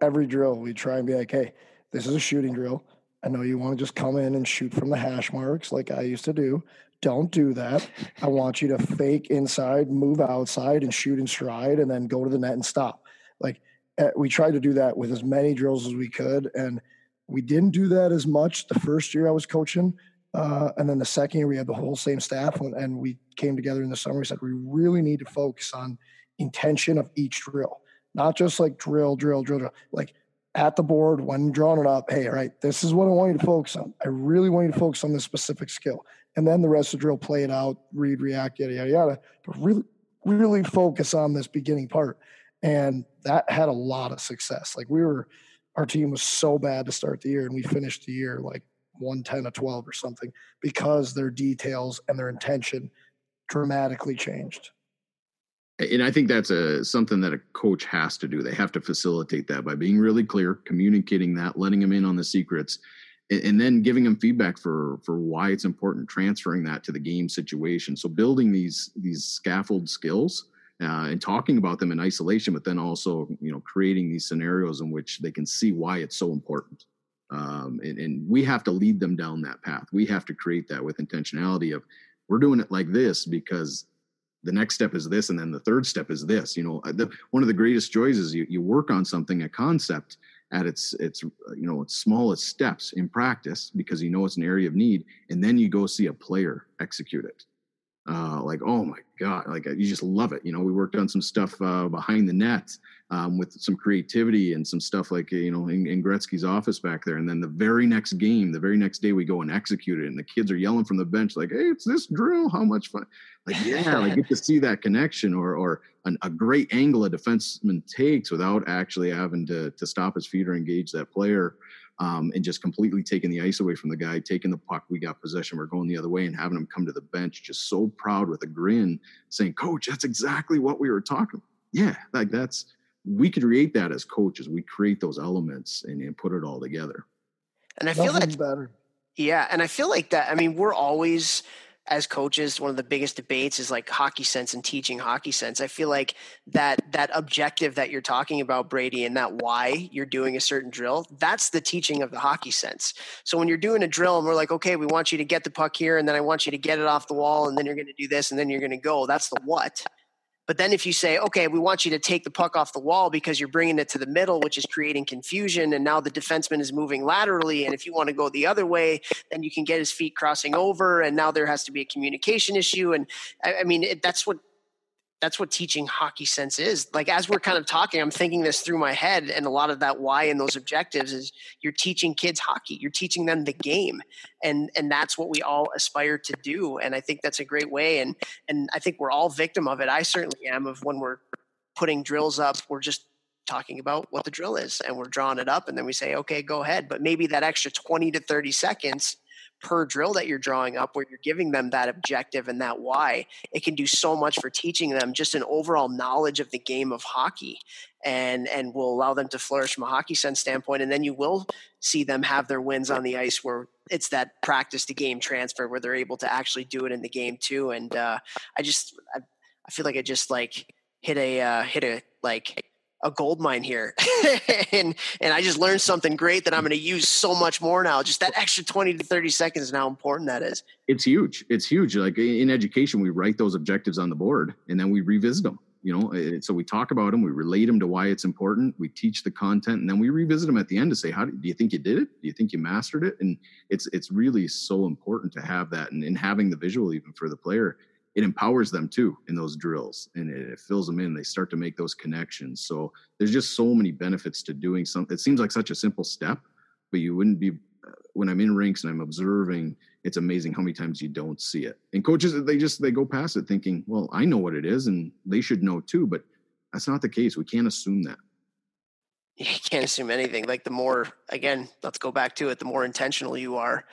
Every drill, we try and be like, hey, this is a shooting drill. I know you want to just come in and shoot from the hash marks like I used to do. Don't do that. I want you to fake inside, move outside, and shoot in stride, and then go to the net and stop. Like eh, we tried to do that with as many drills as we could, and we didn't do that as much the first year I was coaching uh, and then the second year, we had the whole same staff, and we came together in the summer. We said we really need to focus on intention of each drill, not just like drill, drill, drill, drill. Like at the board when drawing it up, hey, all right, this is what I want you to focus on. I really want you to focus on this specific skill, and then the rest of the drill, play it out, read, react, yada yada yada. But really, really focus on this beginning part, and that had a lot of success. Like we were, our team was so bad to start the year, and we finished the year like 110 to 12 or something because their details and their intention dramatically changed. And i think that's a something that a coach has to do. They have to facilitate that by being really clear communicating that letting them in on the secrets and, and then giving them feedback for for why it's important transferring that to the game situation. So building these these scaffold skills uh, and talking about them in isolation but then also you know creating these scenarios in which they can see why it's so important um, and, and we have to lead them down that path. We have to create that with intentionality of we're doing it like this because the next step is this and then the third step is this you know the, one of the greatest joys is you, you work on something a concept at its its you know its smallest steps in practice because you know it's an area of need and then you go see a player execute it uh, like oh my god like you just love it you know we worked on some stuff uh, behind the net um, with some creativity and some stuff like you know in, in, Gretzky's office back there. And then the very next game, the very next day, we go and execute it, and the kids are yelling from the bench like, "Hey, it's this drill! How much fun!" Like, yeah, like get to see that connection or or an, a great angle a defenseman takes without actually having to to stop his feet or engage that player. Um, and just completely taking the ice away from the guy, taking the puck. We got possession. We're going the other way and having him come to the bench, just so proud with a grin, saying, "Coach, that's exactly what we were talking." Yeah, like that's we could create that as coaches. We create those elements and, and put it all together. And I feel like better. Yeah, and I feel like that. I mean, we're always as coaches one of the biggest debates is like hockey sense and teaching hockey sense. I feel like that that objective that you're talking about brady and that why you're doing a certain drill that's the teaching of the hockey sense. So when you're doing a drill and we're like okay we want you to get the puck here and then i want you to get it off the wall and then you're going to do this and then you're going to go that's the what but then if you say, okay, we want you to take the puck off the wall because you're bringing it to the middle, which is creating confusion, and now the defenseman is moving laterally, and if you want to go the other way, then you can get his feet crossing over, and now there has to be a communication issue, and I, I mean it, that's what that's what teaching hockey sense is. Like as we're kind of talking, I'm thinking this through my head, and a lot of that why and those objectives is you're teaching kids hockey. You're teaching them the game, and and that's what we all aspire to do. And I think that's a great way. And and I think we're all victim of it. I certainly am. Of when we're putting drills up, we're just talking about what the drill is, and we're drawing it up, and then we say, okay, go ahead. But maybe that extra 20 to 30 seconds per drill that you're drawing up where you're giving them that objective and that why it can do so much for teaching them just an overall knowledge of the game of hockey and and will allow them to flourish from a hockey sense standpoint. And then you will see them have their wins on the ice where it's that practice to game transfer where they're able to actually do it in the game too. And uh, i just I, I feel like i just like hit a uh, hit a like a gold mine here. And and i just learned something great that i'm going to use so much more now. Just that extra 20 to 30 seconds and how important that is. It's huge. It's huge. Like in education we write those objectives on the board and then we revisit them you know? So we talk about them we relate them to why it's important we teach the content and then we revisit them at the end to say how do, do you think you did it? Do you think you mastered it? And it's it's really so important to have that and, and having the visual even for the player it empowers them too in those drills and it, it, fills them in they start to make those connections. So there's just so many benefits to doing something it seems like such a simple step but you wouldn't be uh, when i'm in rinks and i'm observing it's amazing how many times you don't see it. And coaches they just they go past it thinking well i know what it is and they should know too but that's not the case. We can't assume that. You can't assume anything. Like the more again let's go back to it the more intentional you are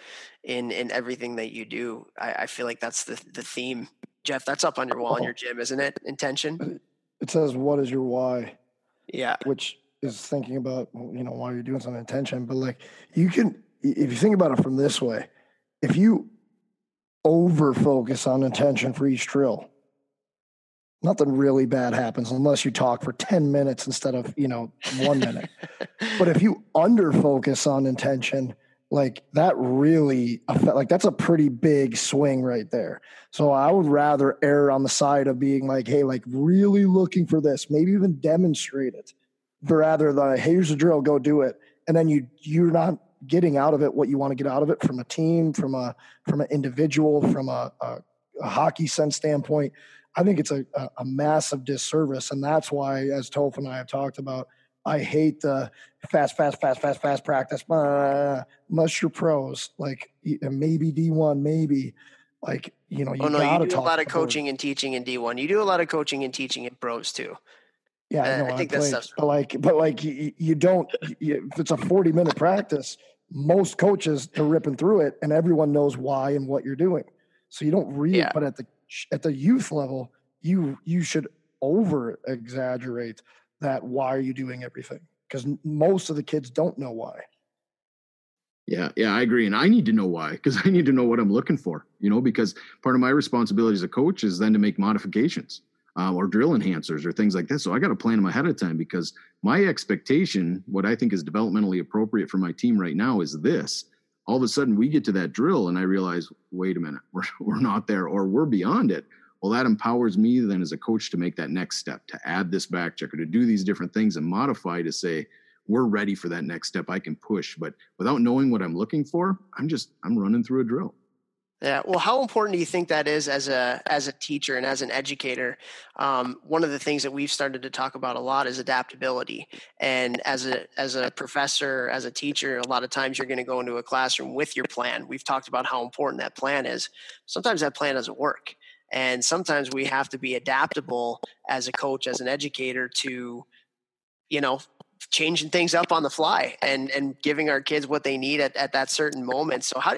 in in everything that you do i, I feel like that's the the theme Jeff, that's up on your wall in oh. your gym, isn't it? Intention. It says, "What is your why?" Yeah. Which is thinking about you know why you're doing something intention, but like you can if you think about it from this way, if you over focus on intention for each drill, nothing really bad happens unless you talk for 10 minutes instead of you know one minute but if you under focus on intention like that really like that's a pretty big swing right there. So i would rather err on the side of being like hey like really looking for this maybe even demonstrate it rather than hey here's the drill go do it. And then you you're not getting out of it what you want to get out of it from a team from a from an individual from a, a, a hockey sense standpoint. I think it's a, a, a massive disservice and that's why as toph and i have talked about I hate the fast, fast, fast, fast, fast practice. Uh, unless you're pros, like maybe D1, maybe like you know. You oh no, you do a lot of coaching and teaching in D1. You do a lot of coaching and teaching in pros too. Yeah, I, know, I think that's. But like, but like, you, you don't. You, if it's a 40 minute practice, most coaches are ripping through it, and everyone knows why and what you're doing. So you don't read, Yeah. But at the at the youth level, you you should over exaggerate that why are you doing everything? Because most of the kids don't know why. Yeah, yeah, I agree. And I need to know why, because I need to know what I'm looking for, you know, because part of my responsibility as a coach is then to make modifications uh, or drill enhancers or things like this. So I got to plan them ahead of time because my expectation, what I think is developmentally appropriate for my team right now is this. All of a sudden we get to that drill and I realize, wait a minute, we're, we're not there or we're beyond it. Well, that empowers me then as a coach to make that next step, to add this back checker, to do these different things and modify to say, we're ready for that next step. I can push. But without knowing what I'm looking for, I'm just, I'm running through a drill. Yeah. Well, how important do you think that is as a as a teacher and as an educator? Um, one of the things that we've started to talk about a lot is adaptability. And as a as a professor, as a teacher, a lot of times you're going to go into a classroom with your plan. We've talked about how important that plan is. Sometimes that plan doesn't work, and sometimes we have to be adaptable as a coach, as an educator to, you know, changing things up on the fly and and giving our kids what they need at, at that certain moment. So how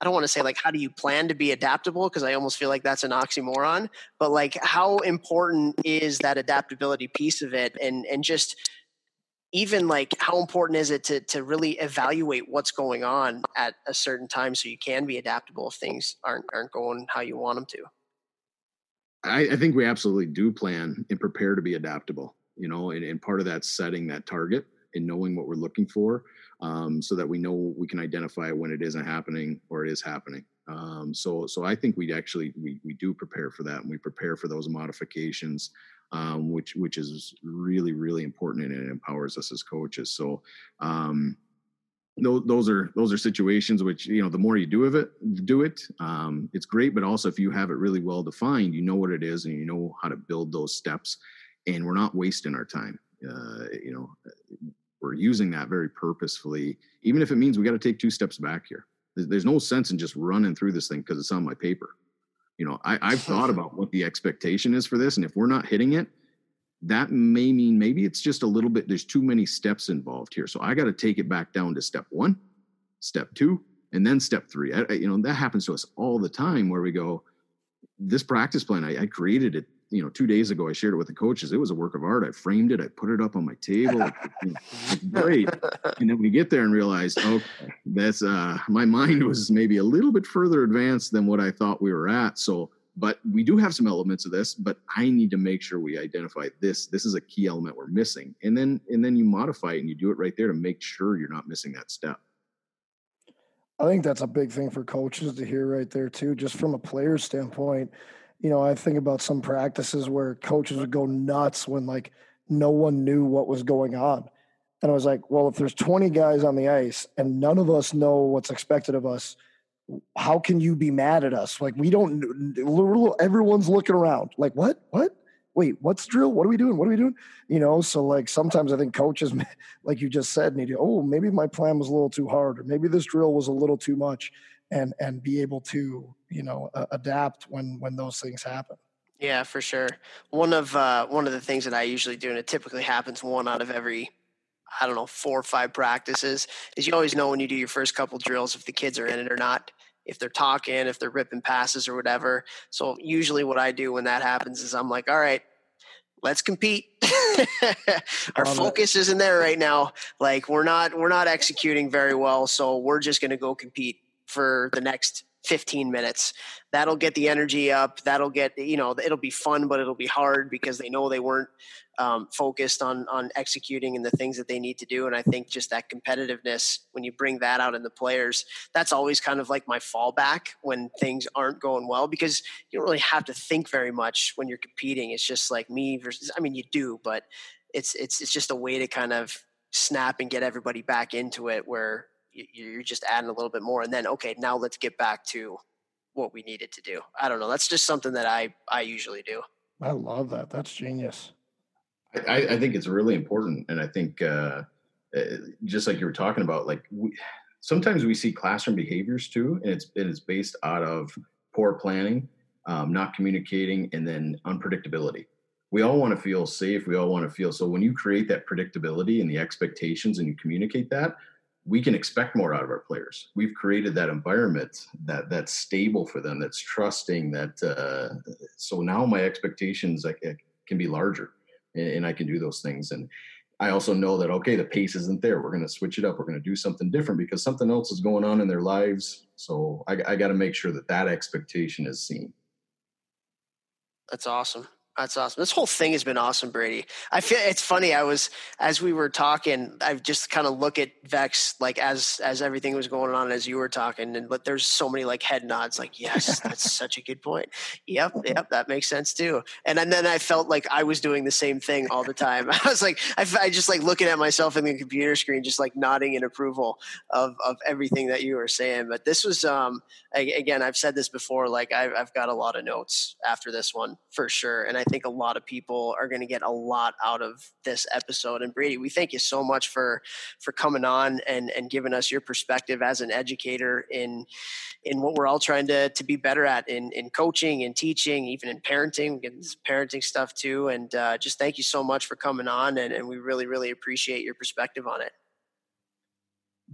I don't want to say like how do you plan to be adaptable? Because I almost feel like that's an oxymoron, but like how important is that adaptability piece of it? And and just even like how important is it to to really evaluate what's going on at a certain time so you can be adaptable if things aren't aren't going how you want them to I, I think we absolutely do plan and prepare to be adaptable you know and, and part of that setting that target and knowing what we're looking for um, so that we know we can identify when it isn't happening or it is happening um, so so i think we actually we, we do prepare for that and we prepare for those modifications um, which which is really really important and it empowers us as coaches. So um, those, those are those are situations which you know the more you do of it do it um, it's great but also if you have it really well defined you know what it is and you know how to build those steps and we're not wasting our time. Uh, you know we're using that very purposefully even if it means we got to take two steps back here. There's, there's no sense in just running through this thing because it's on my paper. You know I, i've thought about what the expectation is for this and if we're not hitting it that may mean maybe it's just a little bit there's too many steps involved here. So i got to take it back down to step one step two and then step three. I, you know that happens to us all the time where we go this practice plan I, I, created it you know two days ago. I shared it with the coaches. It was a work of art. I framed it. I put it up on my table. You know, great. And then we get there and realize okay that's uh my mind was maybe a little bit further advanced than what i thought we were at. So but we do have some elements of this but i need to make sure we identify this this is a key element we're missing. And then and then you modify it and you do it right there to make sure you're not missing that step. I think that's a big thing for coaches to hear right there too just from a player standpoint. You know i think about some practices where coaches would go nuts when like no one knew what was going on. And i was like well if there's 20 guys on the ice and none of us know what's expected of us how can you be mad at us? Like we don't. Everyone's looking around. Like what? What? Wait, what's drill? What are we doing? What are we doing? You know. So like sometimes I think coaches, like you just said, need to. Oh, maybe my plan was a little too hard, or maybe this drill was a little too much, and and be able to you know uh, adapt when when those things happen. Yeah, for sure. One of uh, one of the things that I usually do, and it typically happens one out of every I don't know, four or five practices is you always know when you do your first couple drills if the kids are in it or not, if they're talking, if they're ripping passes or whatever. So usually what I do when that happens is I'm like, all right, let's compete. Our focus isn't there right now. Like we're not we're not executing very well, so we're just going to go compete for the next 15 minutes. That'll get the energy up. That'll get, you know, it'll be fun, but it'll be hard because they know they weren't um, focused on on executing and the things that they need to do. And I think just that competitiveness, when you bring that out in the players, that's always kind of like my fallback when things aren't going well because you don't really have to think very much when you're competing. It's just like me versus. I mean, you do, but it's it's it's just a way to kind of snap and get everybody back into it where you're just adding a little bit more and then okay now let's get back to what we needed to do i don't know that's just something that i i usually do i love that that's genius i i think it's really important and i think uh, uh just like you were talking about like we, sometimes we see classroom behaviors too and it's and it's based out of poor planning um, not communicating and then unpredictability we all want to feel safe we all want to feel so when you create that predictability and the expectations and you communicate that we can expect more out of our players. We've created that environment that that's stable for them, that's trusting. That uh, so now my expectations like, can be larger, and, and, I can do those things. And I also know that okay, the pace isn't there. We're going to switch it up. We're going to do something different because something else is going on in their lives. So I, I got to make sure that that expectation is seen. That's awesome. That's awesome. This whole thing has been awesome, Brady. I feel it's funny. I was as we were talking, I just kind of look at Vex like as as everything was going on as you were talking, and but there's so many like head nods, like yes, that's such a good point. Yep, yep, that makes sense too. And, and then I felt like I was doing the same thing all the time. I was like, I, I just like looking at myself in the computer screen, just like nodding in approval of of everything that you were saying. But this was um again, I've said this before. Like I've I've got a lot of notes after this one for sure, and I think a lot of people are going to get a lot out of this episode. And Brady, we thank you so much for for coming on and and giving us your perspective as an educator in in what we're all trying to to be better at in in coaching and teaching, even in parenting, getting this parenting stuff too. And uh, just thank you so much for coming on, and, and we really really appreciate your perspective on it.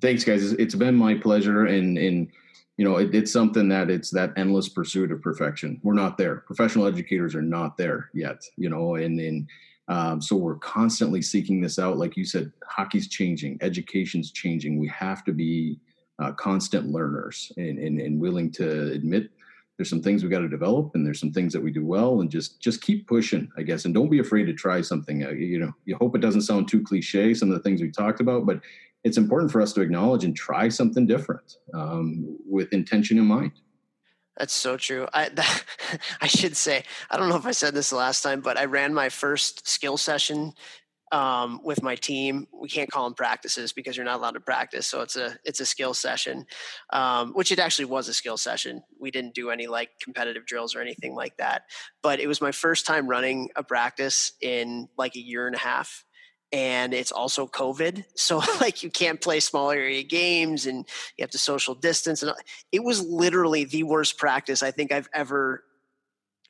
Thanks, guys. It's been my pleasure, and and you know, it, it's something that it's that endless pursuit of perfection. We're not there. Professional educators are not there yet, you know, and, and Um, so we're constantly seeking this out. Like you said, hockey's changing, education's changing. We have to be uh, constant learners and, and, and willing to admit there's some things we got to develop and there's some things that we do well and just just keep pushing i guess and don't be afraid to try something uh, you know you hope it doesn't sound too cliche some of the things we talked about but it's important for us to acknowledge and try something different um, with intention in mind that's so true. I that, I should say I don't know if I said this the last time, but I ran my first skill session um, with my team. We can't call them practices because you're not allowed to practice. So it's a it's a skill session, um, which it actually was a skill session. We didn't do any like competitive drills or anything like that. But it was my first time running a practice in like a year and a half and it's also COVID. So like you can't play small area games and you have to social distance. And it was literally the worst practice I think I've ever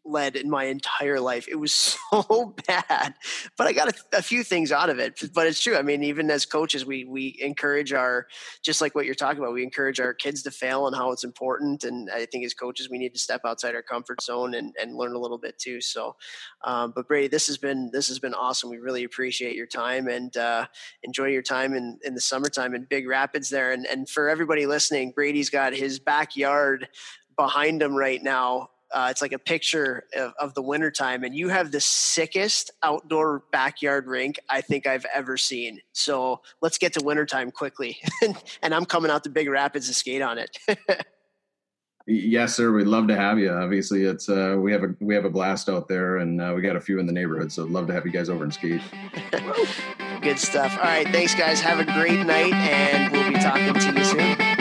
led in my entire life. It was so bad, but I got a, a, few things out of it. But it's true. I mean, even as coaches, we we encourage our just like what you're talking about. We encourage our kids to fail and how it's important. And I think as coaches, we need to step outside our comfort zone and, and learn a little bit too. So, um, but Brady, this has been this has been awesome. We really appreciate your time and uh, enjoy your time in in the summertime in Big Rapids there. And and for everybody listening, Brady's got his backyard behind him right now uh, it's like a picture of, of the wintertime, and you have the sickest outdoor backyard rink I think I've ever seen. So let's get to wintertime quickly. and I'm coming out to Big Rapids to skate on it. yes, sir. We'd love to have you. Obviously, it's uh, we have a we have a blast out there, and uh, we got a few in the neighborhood. So love to have you guys over and skate. Good stuff. All right, thanks, guys. Have a great night, and we'll be talking to you soon.